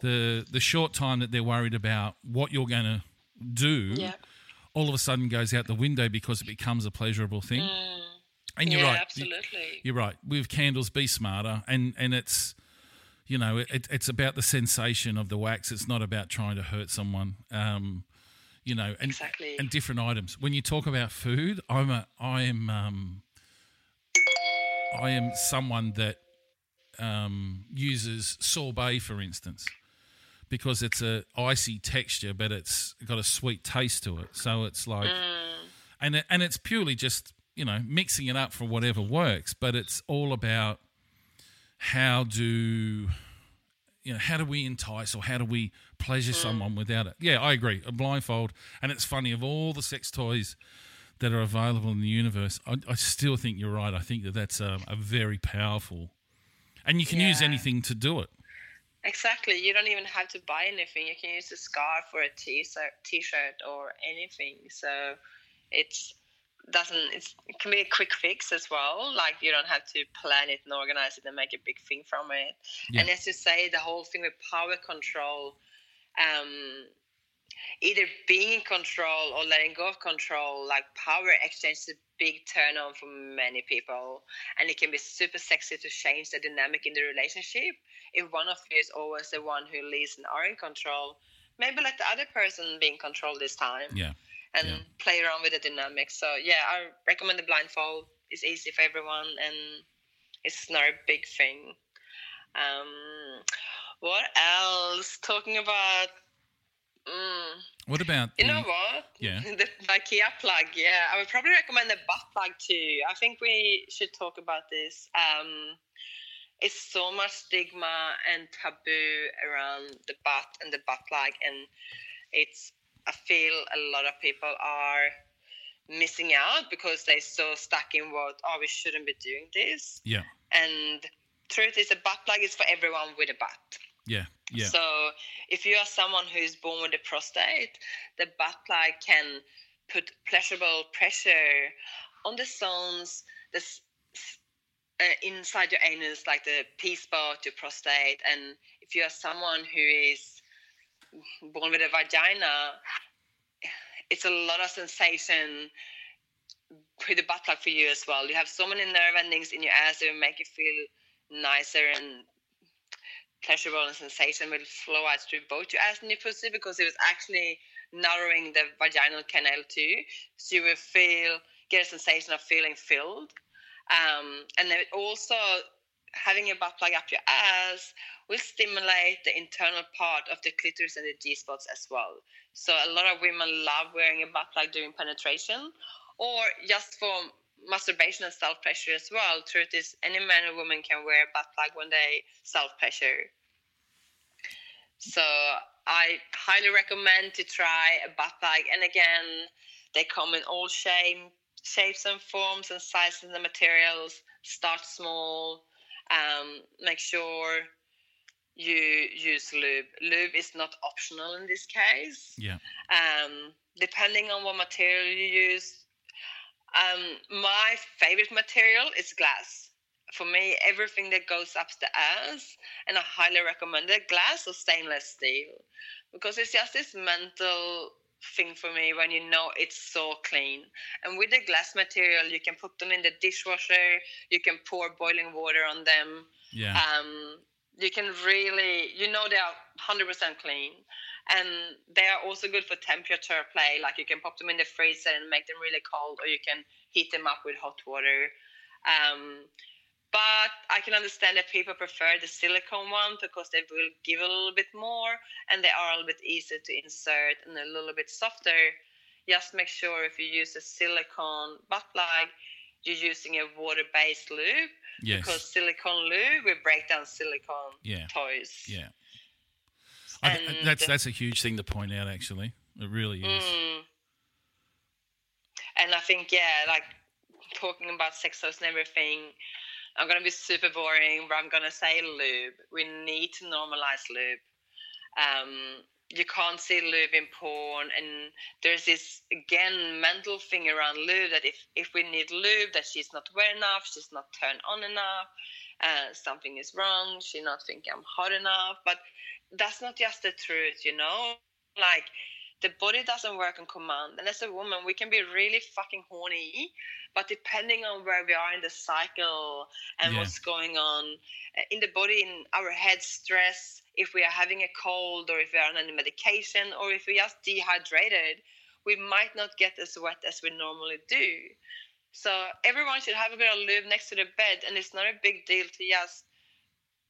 the the short time that they're worried about what you're going to do Yeah. all of a sudden goes out the window because it becomes a pleasurable thing. And you're yeah, right. absolutely. You're right. With candles, be smarter, and and it's you know it, it's about the sensation of the wax. It's not about trying to hurt someone. Um, you know, and Exactly. and different items. When you talk about food, I'm a I am um, I am someone that um, uses sorbet, for instance, because it's a icy texture, but it's got a sweet taste to it. So it's like, and it, and it's purely just you know mixing it up for whatever works. But it's all about how do you know how do we entice or how do we pleasure someone without it? Yeah, I agree. A blindfold, and it's funny of all the sex toys that are available in the universe. I, I still think you're right. I think that that's a, a very powerful, and you can use anything to do it. Exactly. You don't even have to buy anything. You can use a scarf or a t-shirt, t-shirt or anything. So it's doesn't it's, it can be a quick fix as well. Like you don't have to plan it and organize it and make a big thing from it. Yeah. And as you say, the whole thing with power control, um, either being in control or letting go of control, like power exchange is a big turn on for many people. And it can be super sexy to change the dynamic in the relationship. If one of you is always the one who leads and are in control, maybe let the other person be in control this time Yeah, and Yeah. play around with the dynamics. So yeah, I recommend the blindfold. It's easy for everyone and it's not a big thing. Um, what else? Talking about. What about you the, know what? Yeah. the IKEA plug. Yeah, I would probably recommend the butt plug too. I think we should talk about this. Um, it's so much stigma and taboo around the butt and the butt plug, and it's. I feel a lot of people are missing out because they're so stuck in what oh we shouldn't be doing this. Yeah, And truth is, a butt plug is for everyone with a butt. yeah, yeah, So if you are someone who is born with a prostate, the butt plug can put pleasurable pressure on the zones uh, inside your anus, like the P spot, your prostate. And if you are someone who is born with a vagina, it's a lot of sensation with the butt plug for you as well. You have so many nerve endings in your ass that will make you feel nicer and pleasurable and sensation will flow out through both your ass and your pussy because it was actually narrowing the vaginal canal too. So you will feel get a sensation of feeling filled. Um, and then also having a butt plug up your ass will stimulate the internal part of the clitoris and the G spots as well. So a lot of women love wearing a butt plug during penetration or just for masturbation and self pleasure as well. Truth is, any man or woman can wear a butt plug when they self pleasure. So I highly recommend to try a butt plug. And again, they come in all shape, shapes and forms and sizes and materials. Start small. Um, make sure you use lube. Lube is not optional in this case yeah, um, depending on what material you use. Um, my favorite material is glass. For me, everything that goes up the ass, and I highly recommend it, glass or stainless steel, because it's just this mental thing for me when you know it's so clean. And with the glass material, you can put them in the dishwasher, you can pour boiling water on them yeah, um, you can really you know they are 100% clean and they are also good for temperature play like you can pop them in the freezer and make them really cold or you can heat them up with hot water. Um, but i can understand that people prefer the silicone one because they will give a little bit more and they are a little bit easier to insert and a little bit softer. Just make sure if you use a silicone butt plug you're using a water-based lube yes, because silicone lube will break down silicone Yeah. toys. yeah. I, and- that's that's a huge thing to point out. Actually, it really is. Mm. And I think yeah, like talking about sex toys and everything. I'm gonna be super boring, but I'm gonna say lube. We need to normalize lube. Um, you can't see lube in porn, and there's this again mental thing around lube that if if we need lube, that she's not wet enough, she's not turned on enough, uh, something is wrong, she not think I'm hot enough. But that's not just the truth, you know. Like the body doesn't work on command, and as a woman, we can be really fucking horny but depending on where we are in the cycle and Yeah. what's going on uh, in the body, in our head, stress, if we are having a cold or if we are on any medication or if we're just dehydrated, we might not get as wet as we normally do. So everyone should have a bit of lube next to the bed, and it's not a big deal to just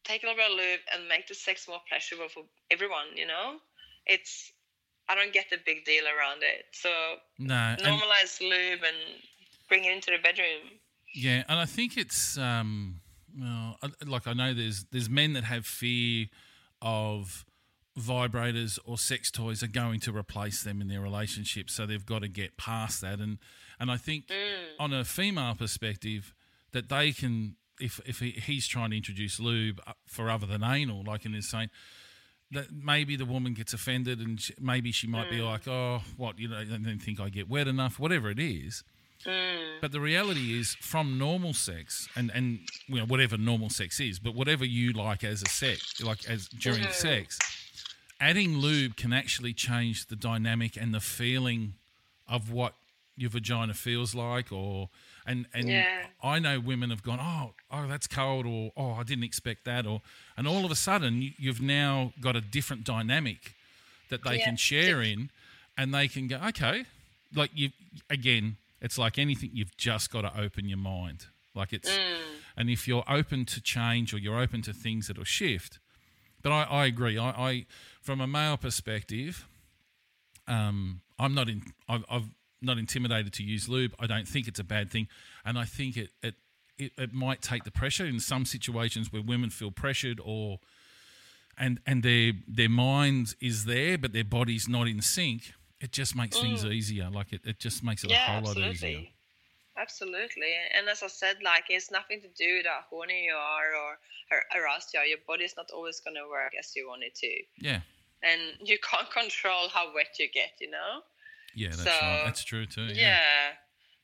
take a little bit of lube and make the sex more pleasurable for everyone. You know, it's I don't get the big deal around it. So No, and- normalize lube and bring it into the bedroom. Yeah, and I think it's um, well, like I know there's there's men that have fear of vibrators or sex toys are going to replace them in their relationship, so they've got to get past that. And and I think on a female perspective, that they can if if he, he's trying to introduce lube uh, for other than anal, like in this saying. That maybe the woman gets offended, and she, maybe she might be like, "Oh, what? You know, I don't think I get wet enough." Whatever it is, Mm. but the reality is, from normal sex, and and you know whatever normal sex is, but whatever you like as a sex, like as during mm-hmm. sex, adding lube can actually change the dynamic and the feeling of what your vagina feels like, or and and Yeah. I know women have gone, oh, oh, that's cold, or oh, I didn't expect that, or and all of a sudden you, you've now got a different dynamic that they Yeah. can share in, and they can go, okay, like you again, it's like anything, you've just got to open your mind, like it's, and if you're open to change or you're open to things that'll shift, but I, I agree, I, I from a male perspective, um, I'm not in. I've, I've not intimidated to use lube. I don't think it's a bad thing, and I think it it, it it might take the pressure in some situations where women feel pressured or and and their their mind is there, but their body's not in sync. It just makes things easier. Like it, it just makes it Mm. yeah, a whole lot easier. absolutely. Absolutely. And as I said, like it's nothing to do with how horny you are or how aroused you are. Your body's not always gonna work as you want it to. Yeah, And you can't control how wet you get, you know? yeah, that's So, right. That's true too. Yeah. Yeah,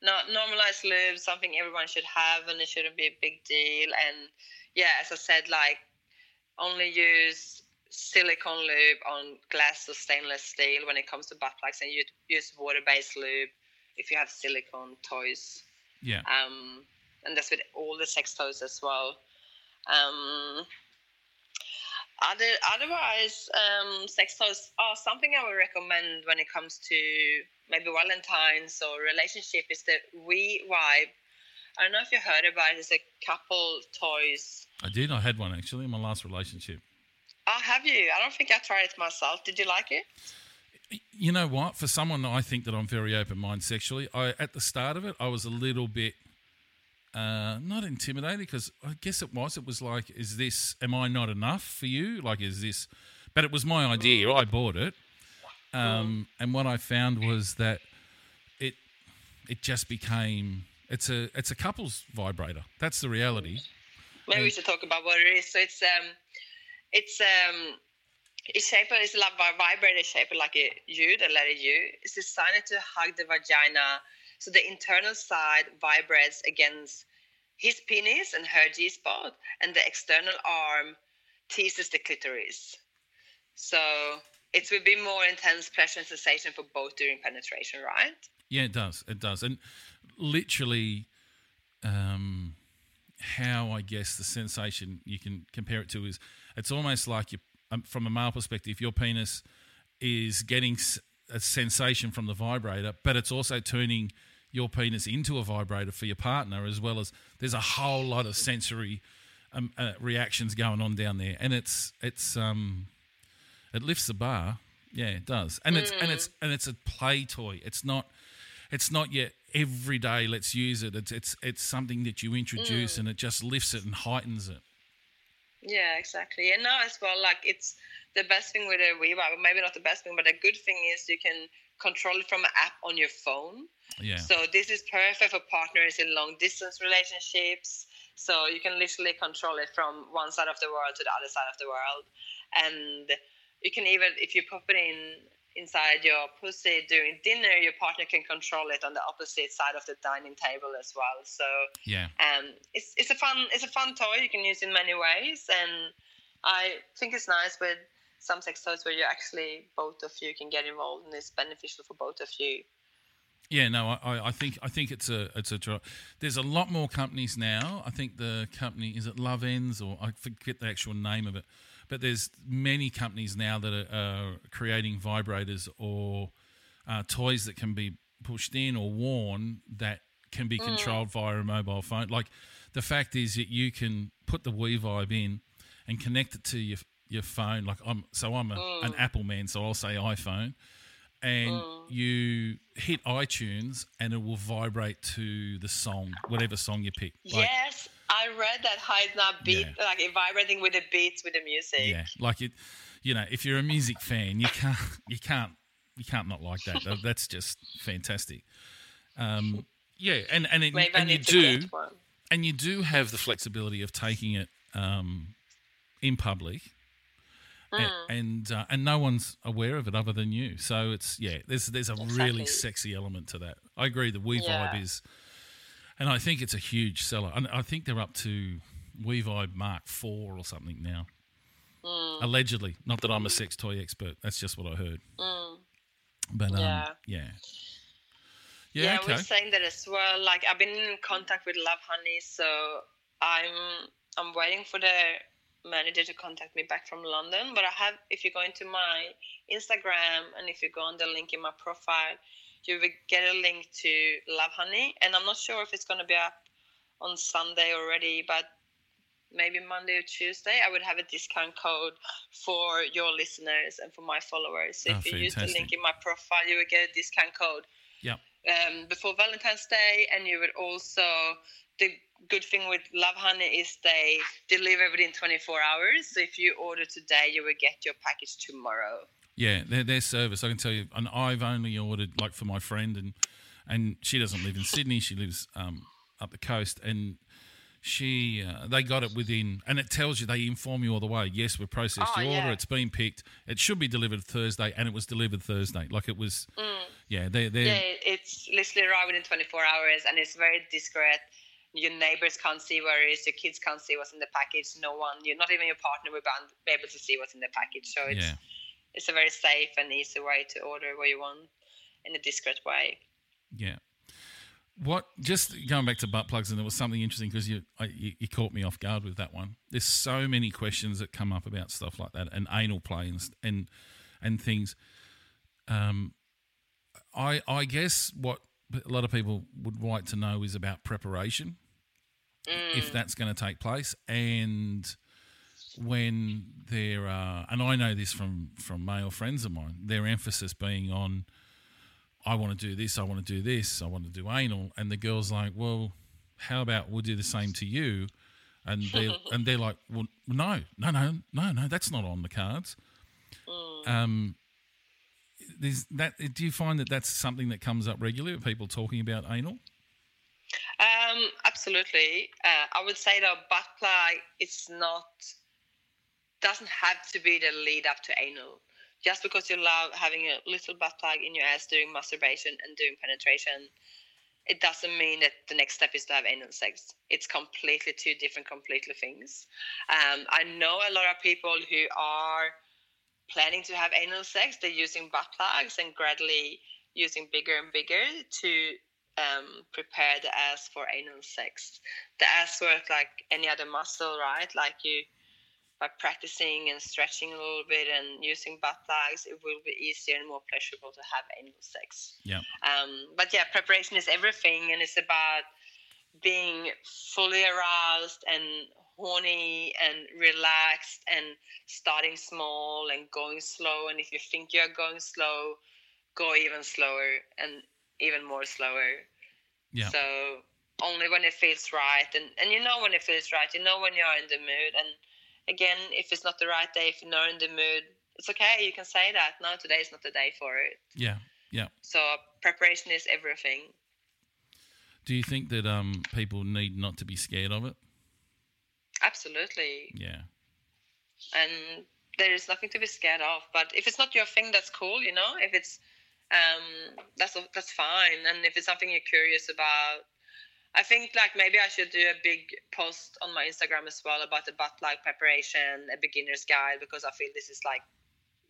Not normalized lube, something everyone should have and it shouldn't be a big deal. And yeah, as I said, like only use silicone lube on glass or stainless steel when it comes to butt plugs and you use water based lube if you have silicone toys. yeah. Um, and that's with all the sex toys as well. Um, other, otherwise, um, sex toys are something I would recommend when it comes to maybe Valentine's or relationship is the We Vibe. I don't know if you heard about it. It's a couple toys. I did. I had one actually in my last relationship. Oh, have you? I don't think I tried it myself. Did you like it? You know what? For someone I think that I'm very open minded sexually, I at the start of it I was a little bit uh, not intimidated because I guess it was. It was like, is this? Am I not enough for you? Like, is this? But it was my idea. I bought it, um, and what I found was that it it just became it's a it's a couples vibrator. That's the reality. Maybe we should talk about what it is. So it's um, it's um, it's shaped. It's like vibrator shaped like a U, the letter U. It's designed to hug the vagina, so the internal side vibrates against his penis and her G spot, and the external arm teases the clitoris. So it will be more intense pleasure and sensation for both during penetration, right? Yeah, it does. It does. And literally, um, how I guess the sensation you can compare it to is it's almost like you, um, from a male perspective, your penis is getting a sensation from the vibrator, but it's also turning your penis into a vibrator for your partner as well as there's a whole lot of sensory um, uh, reactions going on down there, and it's it's um, it lifts the bar. Yeah, it does, and it's and it's and it's a play toy. It's not it's not yet every day. Let's use it. It's it's it's something that you introduce, and it just lifts it and heightens it. Yeah, exactly. And now as well, like it's the best thing with a WeVibe, maybe not the best thing, but a good thing is you can control it from an app on your phone. Yeah. So this is perfect for partners in long distance relationships. So you can literally control it from one side of the world to the other side of the world, and you can even if you pop it in inside your pussy during dinner, your partner can control it on the opposite side of the dining table as well. So yeah. um, it's it's a fun it's a fun toy. You can use in many ways, and I think it's nice with some sex toys where you actually both of you can get involved, and it's beneficial for both of you. Yeah, no, I, I think I think it's a it's a draw. There's a lot more companies now. I think the company is it Lovense or I forget the actual name of it, but there's many companies now that are, are creating vibrators or uh, toys that can be pushed in or worn that can be mm. controlled via a mobile phone. Like the fact is that you can put the We-Vibe in and connect it to your your phone. Like I'm so I'm a, mm. an Apple man, so I'll say iPhone and mm. you hit iTunes and it will vibrate to the song, whatever song you pick. Like, yes, I read that how it's not beat Yeah. like it vibrating with the beats with the music. yeah, like it. You know, if you're a music fan, you can't, you can't, you can't not like that. That- That's just fantastic. Um, yeah, and and it, and you do, and you do have the flexibility of taking it um, in public, Mm. a- and uh, and no one's aware of it other than you. So it's yeah, there's there's a really sexy element to that. I agree. The We Yeah. Vibe is, and I think it's a huge seller. And I think they're up to We Vibe Mark Four or something now. Mm. Allegedly, not that I'm a sex toy expert. That's just what I heard. But um, Yeah. yeah, Yeah, yeah, okay. was saying that as well. Like I've been in contact with Love Honey, so I'm I'm waiting for the manager to contact me back from London. But I have, if you go into my Instagram and if you go on the link in my profile, you will get a link to Love Honey, and I'm not sure if it's going to be up on Sunday already, but maybe Monday or Tuesday, I would have a discount code for your listeners and for my followers. So Oh, if you use the link in my profile, you will get a discount code yeah, um, before Valentine's Day, and you would also the good thing with Love Honey is they deliver within 24 hours. So if you order today, you will get your package tomorrow. Yeah. Their their service, I can tell you. And I've only ordered like for my friend, and and she doesn't live in Sydney. She lives um, up the coast, and she uh, they got it within, and it tells you they inform you all the way. Yes, we've processed Oh, your order. yeah. It's been picked. It should be delivered Thursday, and it was delivered Thursday. Like it was. Yeah, they they Mm. Yeah, it's literally arrived within 24 hours, and it's very discreet. Your neighbors can't see where it is. Your kids can't see what's in the package. No one, you're not even your partner will be- be able to see what's in the package. So it's yeah. It's a very safe and easy way to order what you want in a discreet way. Yeah. What? Just going back to butt plugs, and there was something interesting because you, you you caught me off guard with that one. There's so many questions that come up about stuff like that and anal play and and, and things. Um, I I guess what a lot of people would like to know is about preparation, if that's going to take place, and when there are, and I know this from from male friends of mine, their emphasis being on I want to do this, I want to do this, I want to do anal, and the girl's like, well, how about we'll do the same to you, and they and they're like, well, no, no, no, no, no, that's not on the cards. Um, there's that. Do you find that that's something that comes up regularly? With people talking about anal? Um, absolutely. Uh, I would say that butt plug is not doesn't have to be the lead up to anal. Just because you love having a little butt plug in your ass during masturbation and doing penetration, it doesn't mean that the next step is to have anal sex. It's completely two different, completely things. Um, I know a lot of people who are planning to have anal sex. They're using butt plugs and gradually using bigger and bigger to um, prepare the ass for anal sex. The ass works like any other muscle, right? Like you, by practicing and stretching a little bit and using butt plugs, it will be easier and more pleasurable to have anal sex. Yeah. Um, but yeah, preparation is everything, and it's about being fully aroused and horny and relaxed and starting small and going slow. And if you think you're going slow, go even slower and even more slower. Yeah. So only when it feels right, and and you know when it feels right, you know when you're in the mood. And again, if it's not the right day, if you're not in the mood, it's okay. You can say that. No, today is not the day for it. Yeah. Yeah. So preparation is everything. Do you think that um people need not to be scared of it? Absolutely. Yeah. and there is nothing to be scared of. But if it's not your thing, that's cool, you know. If it's um, that's that's fine, and if it's something you're curious about, I think like maybe I should do a big post on my Instagram as well about the butt like preparation, a beginner's guide, because I feel this is like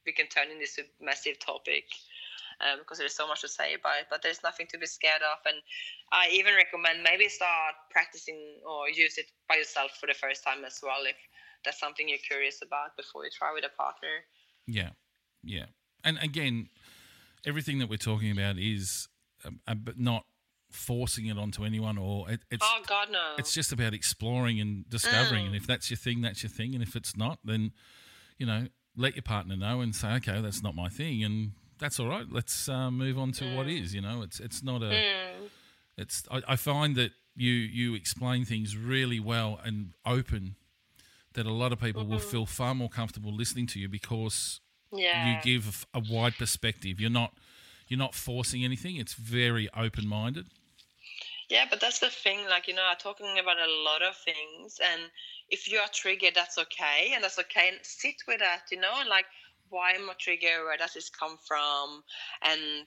we can turn in this a massive topic. Um, because there's so much to say about it, but there's nothing to be scared of. And I even recommend maybe start practicing or use it by yourself for the first time as well, if that's something you're curious about before you try with a partner. Yeah, yeah. And again, everything that we're talking about is um, uh, but not forcing it onto anyone, or it, it's oh God, no! it's just about exploring and discovering. Mm. And if that's your thing, that's your thing. And if it's not, then you know, let your partner know and say, okay, that's not my thing, and that's all right. Let's uh, move on to what Mm. is. You know, it's it's not a. It's I, I find that you you explain things really well and open. That a lot of people will feel far more comfortable listening to you because Mm-hmm. yeah, you give a wide perspective. You're not you're not forcing anything. It's very open minded. Yeah, but that's the thing. Like you know, I'm talking about a lot of things, and if you are triggered, that's okay, and that's okay. And sit with that, you know, and like why am I triggered? Where does this come from? And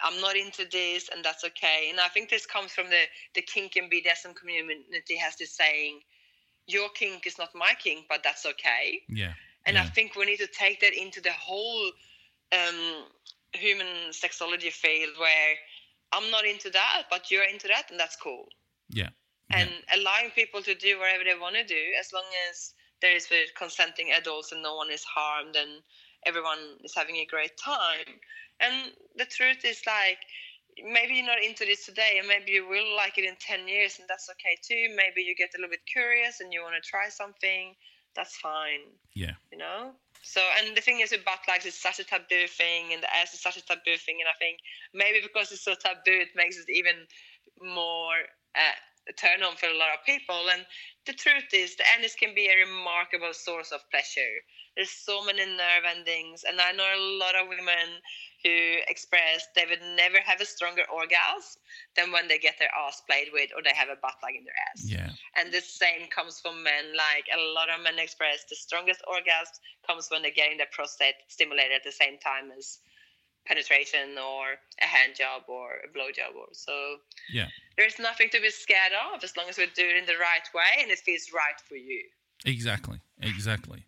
I'm not into this, and that's okay. And I think this comes from the the kink and BDSM community has this saying, "Your kink is not my kink, but that's okay." Yeah. And I think we need to take that into the whole um, human sexology field where I'm not into that, but you're into that, and that's cool. yeah. And allowing people to do whatever they want to do, as long as there is with consenting adults and no one is harmed and everyone is having a great time. And the truth is, like, maybe you're not into this today, and maybe you will like it in 10 years, and that's okay too. Maybe you get a little bit curious and you want to try something, that's fine yeah. you know so and the thing is with butt likes it's such a taboo thing and the ass is such a taboo thing and i think maybe because it's so taboo it makes it even more uh, turn on for a lot of people and the truth is the anus can be a remarkable source of pleasure there's so many nerve endings and i know a lot of women who express they would never have a stronger orgasm than when they get their ass played with or they have a butt plug in their ass Yeah. and the same comes for men. Like a lot of men express the strongest orgasm comes when they're getting their prostate stimulated at the same time as penetration or a hand job or a blow job or so. Yeah. There's nothing to be scared of as long as we do it in the right way and it feels right for you. Exactly. Exactly.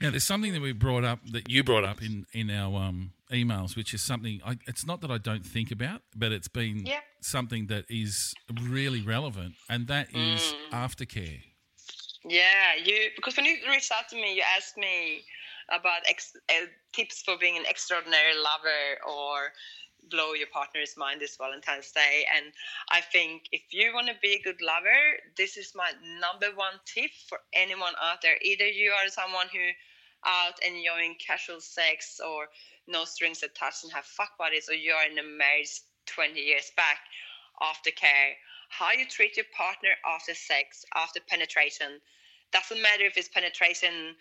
Now, there's something that we brought up that you brought up in in our um, emails, which is something. I, it's not that I don't think about, but it's been Yeah. something that is really relevant, and that is Mm. aftercare. Yeah, you because when you reached out to me, you asked me about ex, uh, tips for being an extraordinary lover or blow your partner's mind this Valentine's Day. And I think if you want to be a good lover, this is my number one tip for anyone out there. Either you are someone who out enjoying casual sex or no strings attached and have fuck buddies, or you are in a marriage 20 years back, aftercare, how you treat your partner after sex, after penetration. Doesn't matter if it's penetration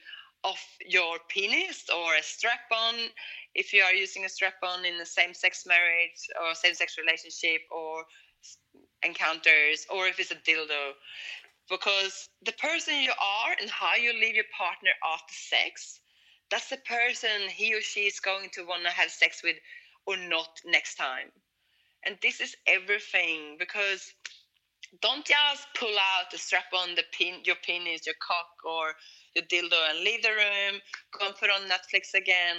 of your penis or a strap on, if you are using a strap on in the same sex marriage or same sex relationship or encounters, or if it's a dildo. Because the person you are and how you leave your partner after sex, that's the person he or she is going to want to have sex with or not next time. And this is everything because don't just pull out the strap on the pin, your penis, your cock, or your dildo and leave the room, go and put on Netflix again,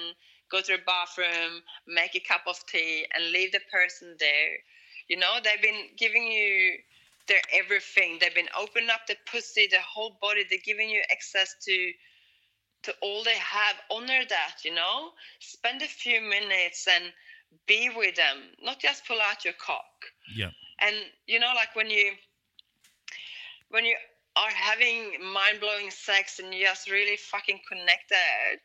go to the bathroom, make a cup of tea, and leave the person there. You know, they've been giving you their everything. They've been opening up the pussy, the whole body. They're giving you access to to all they have. Honor that, you know. Spend a few minutes and be with them. Not just pull out your cock Yeah. And you know like when you when you are having mind-blowing sex and you're just really fucking connected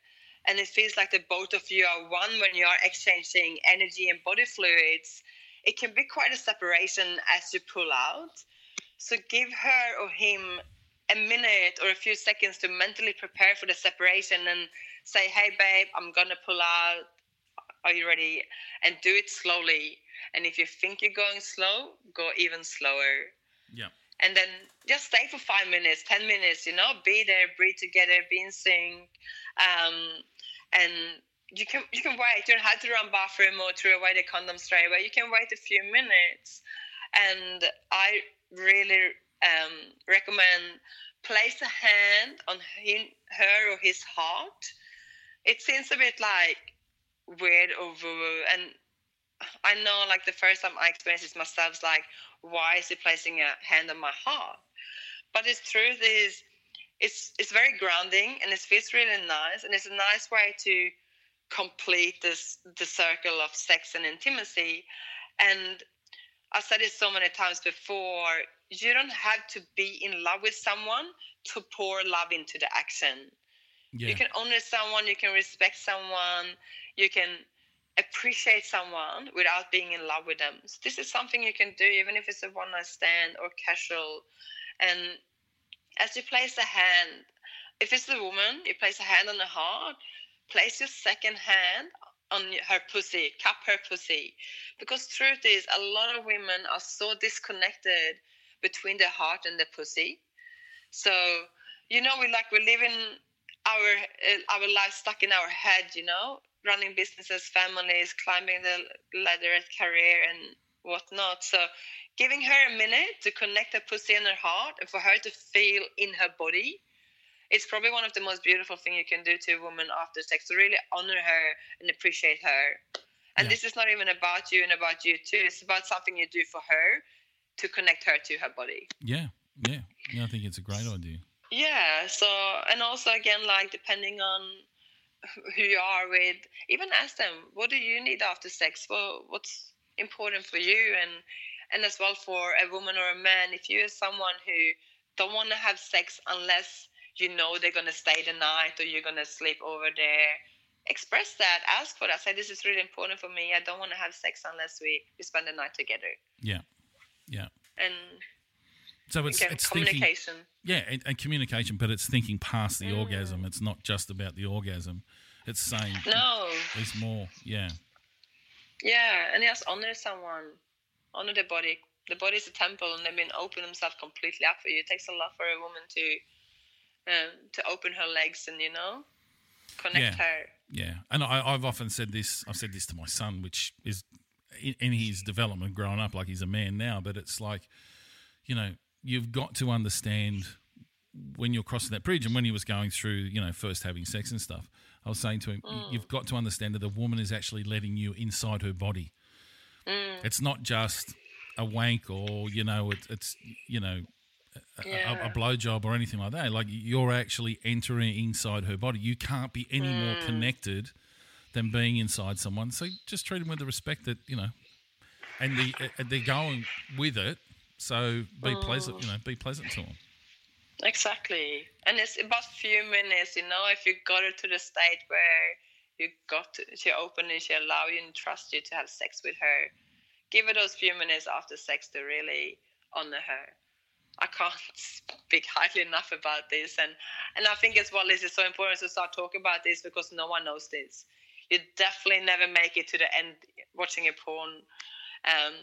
and it feels like the both of you are one when you are exchanging energy and body fluids it can be quite a separation as you pull out so give her or him a minute or a few seconds to mentally prepare for the separation and say hey babe i'm gonna pull out Are you ready? And do it slowly. And if you think you're going slow, go even slower. Yeah. And then just stay for five minutes, 10 minutes, you know, be there, breathe together, be in sync. Um, and you can you can wait. You don't have to run bathroom or throw away the condom straight away. You can wait a few minutes. And I really um, recommend place a hand on him, her or his heart. It seems a bit like weird or woo and I know like the first time I experienced this myself, was like why is he placing a hand on my heart? But the truth is, it's it's very grounding and it feels really nice, and it's a nice way to complete this the circle of sex and intimacy. And I've said it so many times before. You don't have to be in love with someone to pour love into the action. Yeah. You can honor someone, you can respect someone, you can appreciate someone without being in love with them. So this is something you can do even if it's a one night stand or casual. And as you place a hand, if it's a woman, you place a hand on the heart, place your second hand on her pussy, cup her pussy. Because truth is, a lot of women are so disconnected between the heart and the pussy. So, you know, we like we live in our uh, our life stuck in our head, you know, running businesses, families, climbing the ladder at career and whatnot. So, giving her a minute to connect her pussy and her heart, and for her to feel in her body, it's probably one of the most beautiful thing you can do to a woman after sex. To really honor her and appreciate her. And Yeah. this is not even about you and about you too. It's about something you do for her to connect her to her body. Yeah. Yeah. Yeah. I think it's a great idea. Yeah. So, and also again, like depending on who you are with, even ask them, what do you need after sex? Well, what's important for you? And and as well for a woman or a man, if you're someone who don't want to have sex unless you know they're gonna stay the night or you're gonna sleep over there, express that. Ask for that. Say this is really important for me. I don't want to have sex unless we, we spend the night together. Yeah. Yeah. And So it's, it's thinking, yeah, and, and communication, but it's thinking past the Mm. orgasm. It's not just about the orgasm. It's saying No. there's more. Yeah. Yeah, and just honor someone, honor the body. The body is a temple, and they've been open themselves completely up for you. It takes a lot for a woman to um, to open her legs and you know connect Yeah. her. Yeah, and I, I've often said this. I've said this to my son, which is in, in his development, growing up like he's a man now. But it's like, you know, you've got to understand when you're crossing that bridge, and when he was going through, you know, first having sex and stuff. I was saying to him, Mm. you've got to understand that the woman is actually letting you inside her body. Mm. It's not just a wank or you know, it, it's you know, a, Yeah. a, a blowjob or anything like that. Like you're actually entering inside her body. You can't be any more Mm. connected than being inside someone. So just treat them with the respect that you know, and the uh, they're going with it. So be pleasant, you know, be pleasant to them. Exactly, and it's about few minutes. You know, if you got her to the state where you got to, she open and she allow you and trust you to have sex with her, give her those few minutes after sex to really honor her. I can't speak highly enough about this, and and I think as well this is so important to start talking about this because no one knows this. You definitely never make it to the end watching a porn, um,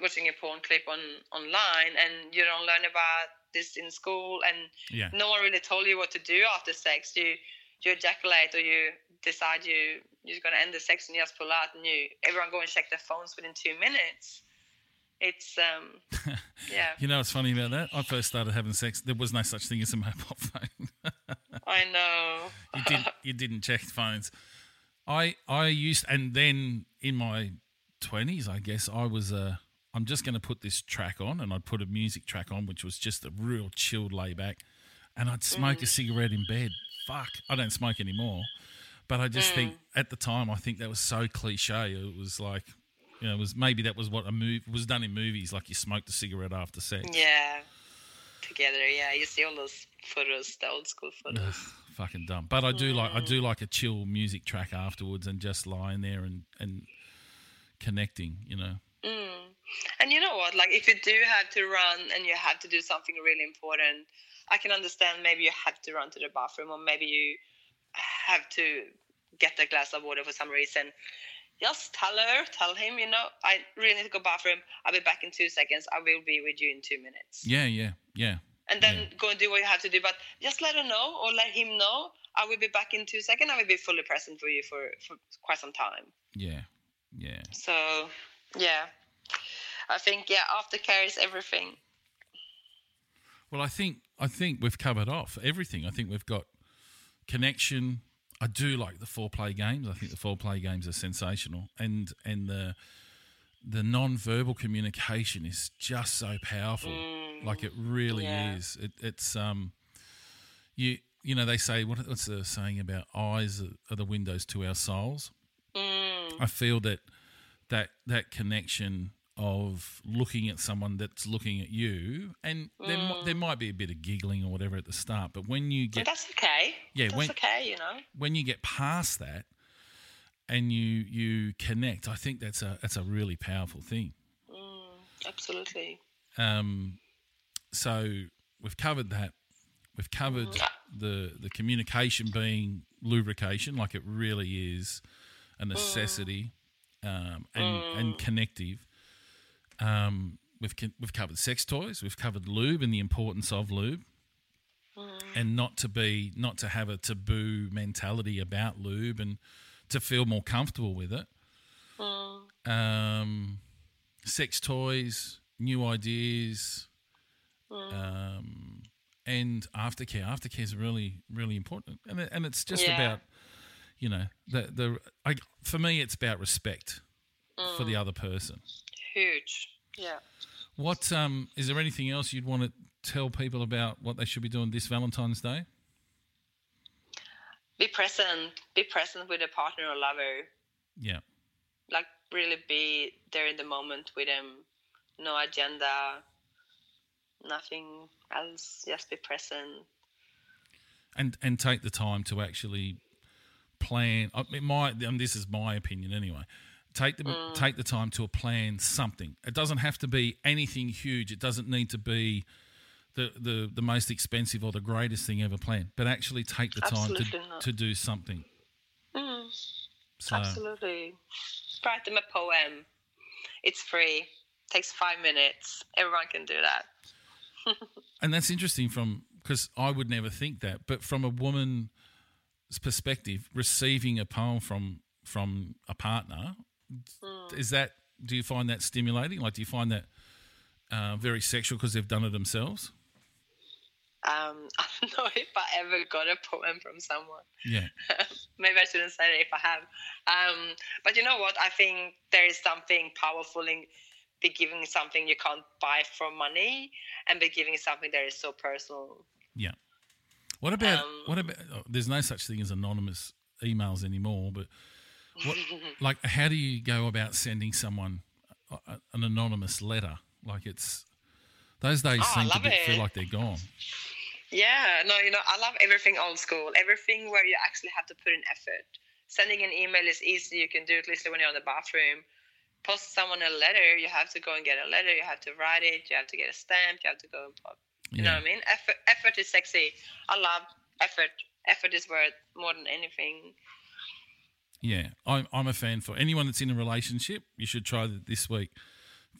watching a porn clip on online, and you don't learn about this in school, and Yeah, no one really told you what to do after sex. You you ejaculate or you decide you you're gonna end the sex and you just pull out, and you everyone go and check their phones within two minutes. It's um yeah. you know what's funny about that? I first started having sex. There was no such thing as a mobile phone. I know. you didn't you didn't check phones. I I used and then in my twenties, I guess I was uh I'm just going to put this track on, and I'd put a music track on, which was just a real chilled layback, and I'd smoke a mm. cigarette in bed. Fuck, I don't smoke anymore, but I just think mm. at the time I think that was so cliche. It was like, you know, it was maybe that was what a movie was done in movies, like you smoked a cigarette after sex. Yeah. Together, yeah. You see all those photos, the old school photos. fucking dumb. But I do like I do mm. like a chill music track afterwards and just lying there and and connecting. You know. Mm. And you know what? Like, if you do have to run and you have to do something really important, I can understand maybe you have to run to the bathroom or maybe you have to get a glass of water for some reason. just tell her, tell him, you know, I really need to go bathroom. I'll be back in two seconds. I will be with you in two minutes. Yeah, yeah, yeah. And then go and do what you have to do. But just let her know or let him know. I will be back in two seconds. I will be fully present for you for, for quite some time. Yeah, yeah. So, yeah. I think, yeah, aftercare is everything. Well, I think I think we've covered off everything. I think we've got connection. I do like the foreplay games. I think the foreplay games are sensational, and and the the non-verbal communication is just so powerful. like it really yeah. is. It, it's um, you you know they say what, what's the saying about eyes are, are the windows to our souls. I feel that that that connection of looking at someone that's looking at you, and there, there mm. might be a bit of giggling or whatever at the start, but when you But get that's okay. Yeah, That's when- okay, you know. when you get past that and you you connect, I think that's a that's a really powerful thing. Mm, absolutely. Um, so we've covered that. We've covered mm, the the communication being lubrication, like it really is a necessity, um, and and connective. Um, we've we've covered sex toys. We've covered lube and the importance of lube, and not to be not to have a taboo mentality about lube, and to feel more comfortable with it. Um, sex toys, new ideas, um, and aftercare. Aftercare is really, really important, and and it's just Yeah. about, you know, the the. I, for me, it's about respect for the other person. Huge. Yeah. What um is there anything else you'd want to tell people about what they should be doing this Valentine's Day? Be present. Be present with a partner or lover. Yeah, Like really be there in the moment with them. No agenda. Nothing else. Just be present. and and take the time to actually plan. I mean, my and this is my opinion anyway. Take the Mm. take the time to plan something. It doesn't have to be anything huge. It doesn't need to be the the, the most expensive or the greatest thing ever planned. But actually take the time Absolutely to not. to do something. Mm, So absolutely. Write them a poem. It's free. Takes five minutes. Everyone can do that. and that's interesting from because I would never think that, but from a woman's perspective, receiving a poem from from a partner is that do you find that stimulating? Like, do you find that uh, very sexual because they've done it themselves? Um, I don't know if I ever got a poem from someone. Yeah, Maybe I shouldn't say it if I have. Um, but you know what? I think there is something powerful in be giving something you can't buy for money and be giving something that is so personal. yeah. What about Um, what about? Oh, there's no such thing as anonymous emails anymore, but what like how do you go about sending someone an anonymous letter? Like it's those days Oh, seem to be, feel like they're gone. Yeah, no, you know, I love everything old school. Everything where you actually have to put in effort. Sending an email is easy. You can do it literally when you're in the bathroom. Post someone a letter. You have to go and get a letter. You have to write it. You have to get a stamp. You have to go and You know what I mean? Effort, effort is sexy. I love effort. Effort is worth more than anything. Yeah, I'm, I'm a fan for anyone that's in a relationship. You should try this week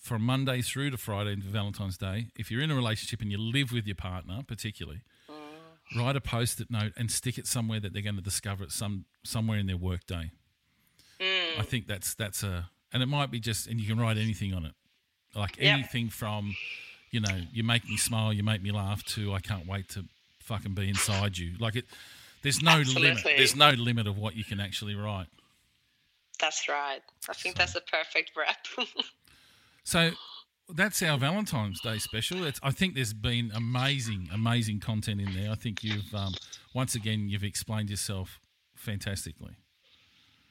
from Monday through to Friday into Valentine's Day. If you're in a relationship and you live with your partner, particularly, mm. write a post-it note and stick it somewhere that they're going to discover it some somewhere in their workday. Mm. I think that's that's a and it might be just and you can write anything on it, like Yep. anything from, you know, you make me smile, you make me laugh, too. I can't wait to fucking be inside you. Like it, there's no limit. There's no limit of what you can actually write. That's right. I think that's a perfect wrap. So that's our Valentine's Day special. It's, I think there's been amazing, amazing content in there. I think you've um, once again you've explained yourself fantastically.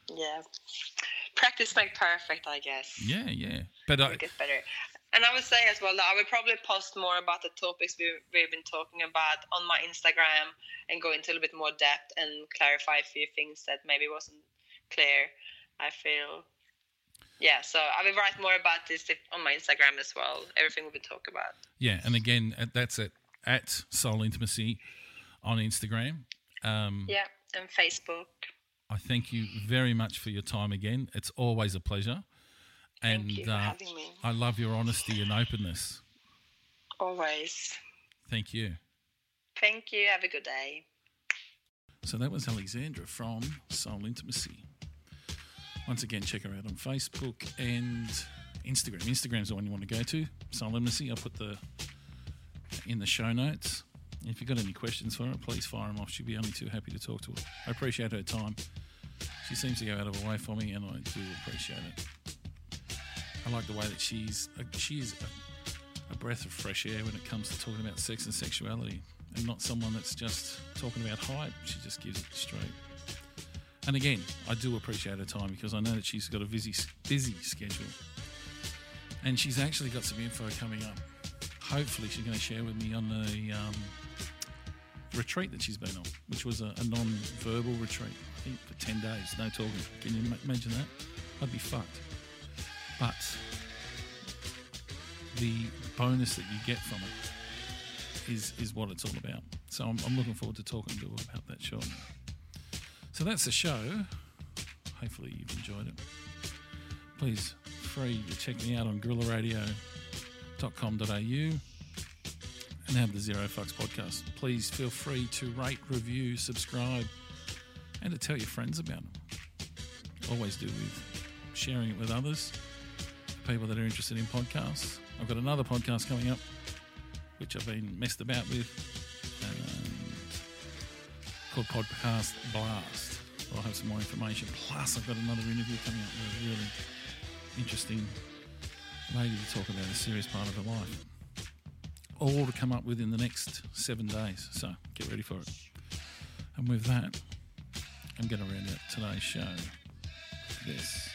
yeah. Practice make perfect, I guess. Yeah, yeah. But I, it gets better. And I would say as well that I would probably post more about the topics we, we've been talking about on my Instagram and go into a little bit more depth and clarify a few things that maybe wasn't clear. I feel. Yeah, so I will write more about this on my Instagram as well. Everything we've been talking about. yeah, and again that's at at Soul Intimacy on Instagram. Um, Yeah, and Facebook. I thank you very much for your time again. It's always a pleasure. And Thank you for uh. I love your honesty and openness. Always. Thank you. Thank you. Have a good day. So that was Alexandra from Soul Intimacy. Once again, check her out on Facebook and Instagram. Instagram's the one you want to go to. Soul Intimacy. I'll put the in the show notes. If you've got any questions for her, please fire them off. She'd be only too happy to talk to her. I appreciate her time. She seems to go out of her way for me, and I do appreciate it. I like the way that she's she is a, a breath of fresh air when it comes to talking about sex and sexuality, and not someone that's just talking about hype. She just gives it straight. And again, I do appreciate her time because I know that she's got a busy busy schedule, and she's actually got some info coming up. Hopefully, she's going to share with me on the um, retreat that she's been on, which was a, a non-verbal retreat. For ten days, no talking. Can you ma- imagine that? I'd be fucked. But the bonus that you get from it is is what it's all about. So I'm, I'm looking forward to talking to her about that shortly. So that's the show. Hopefully you've enjoyed it. Please free to check me out on guerrillaradio.com.au and have the Zero Fucks podcast. Please feel free to rate, review, subscribe, and to tell your friends about it. Always do with sharing it with others, people that are interested in podcasts. I've got another podcast coming up, which I've been messed about with, called Podcast Blast. I'll have some more information. Plus, I've got another interview coming up with a really interesting lady to talk about a serious part of her life. All to come up with in the next seven days. So get ready for it. And with that, I'm going to round out today's show. This.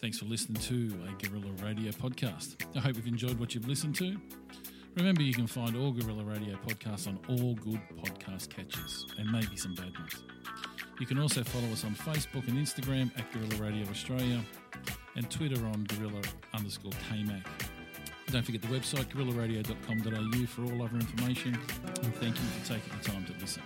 Thanks for listening to a Guerrilla Radio podcast. I hope you've enjoyed what you've listened to. Remember, you can find all Guerrilla Radio podcasts on all good podcast catches and maybe some bad ones. You can also follow us on Facebook and Instagram at Guerrilla Radio Australia and Twitter on Guerrilla underscore KMAC. Don't forget the website guerrillaradio.com.au for all other information and thank you for taking the time to listen.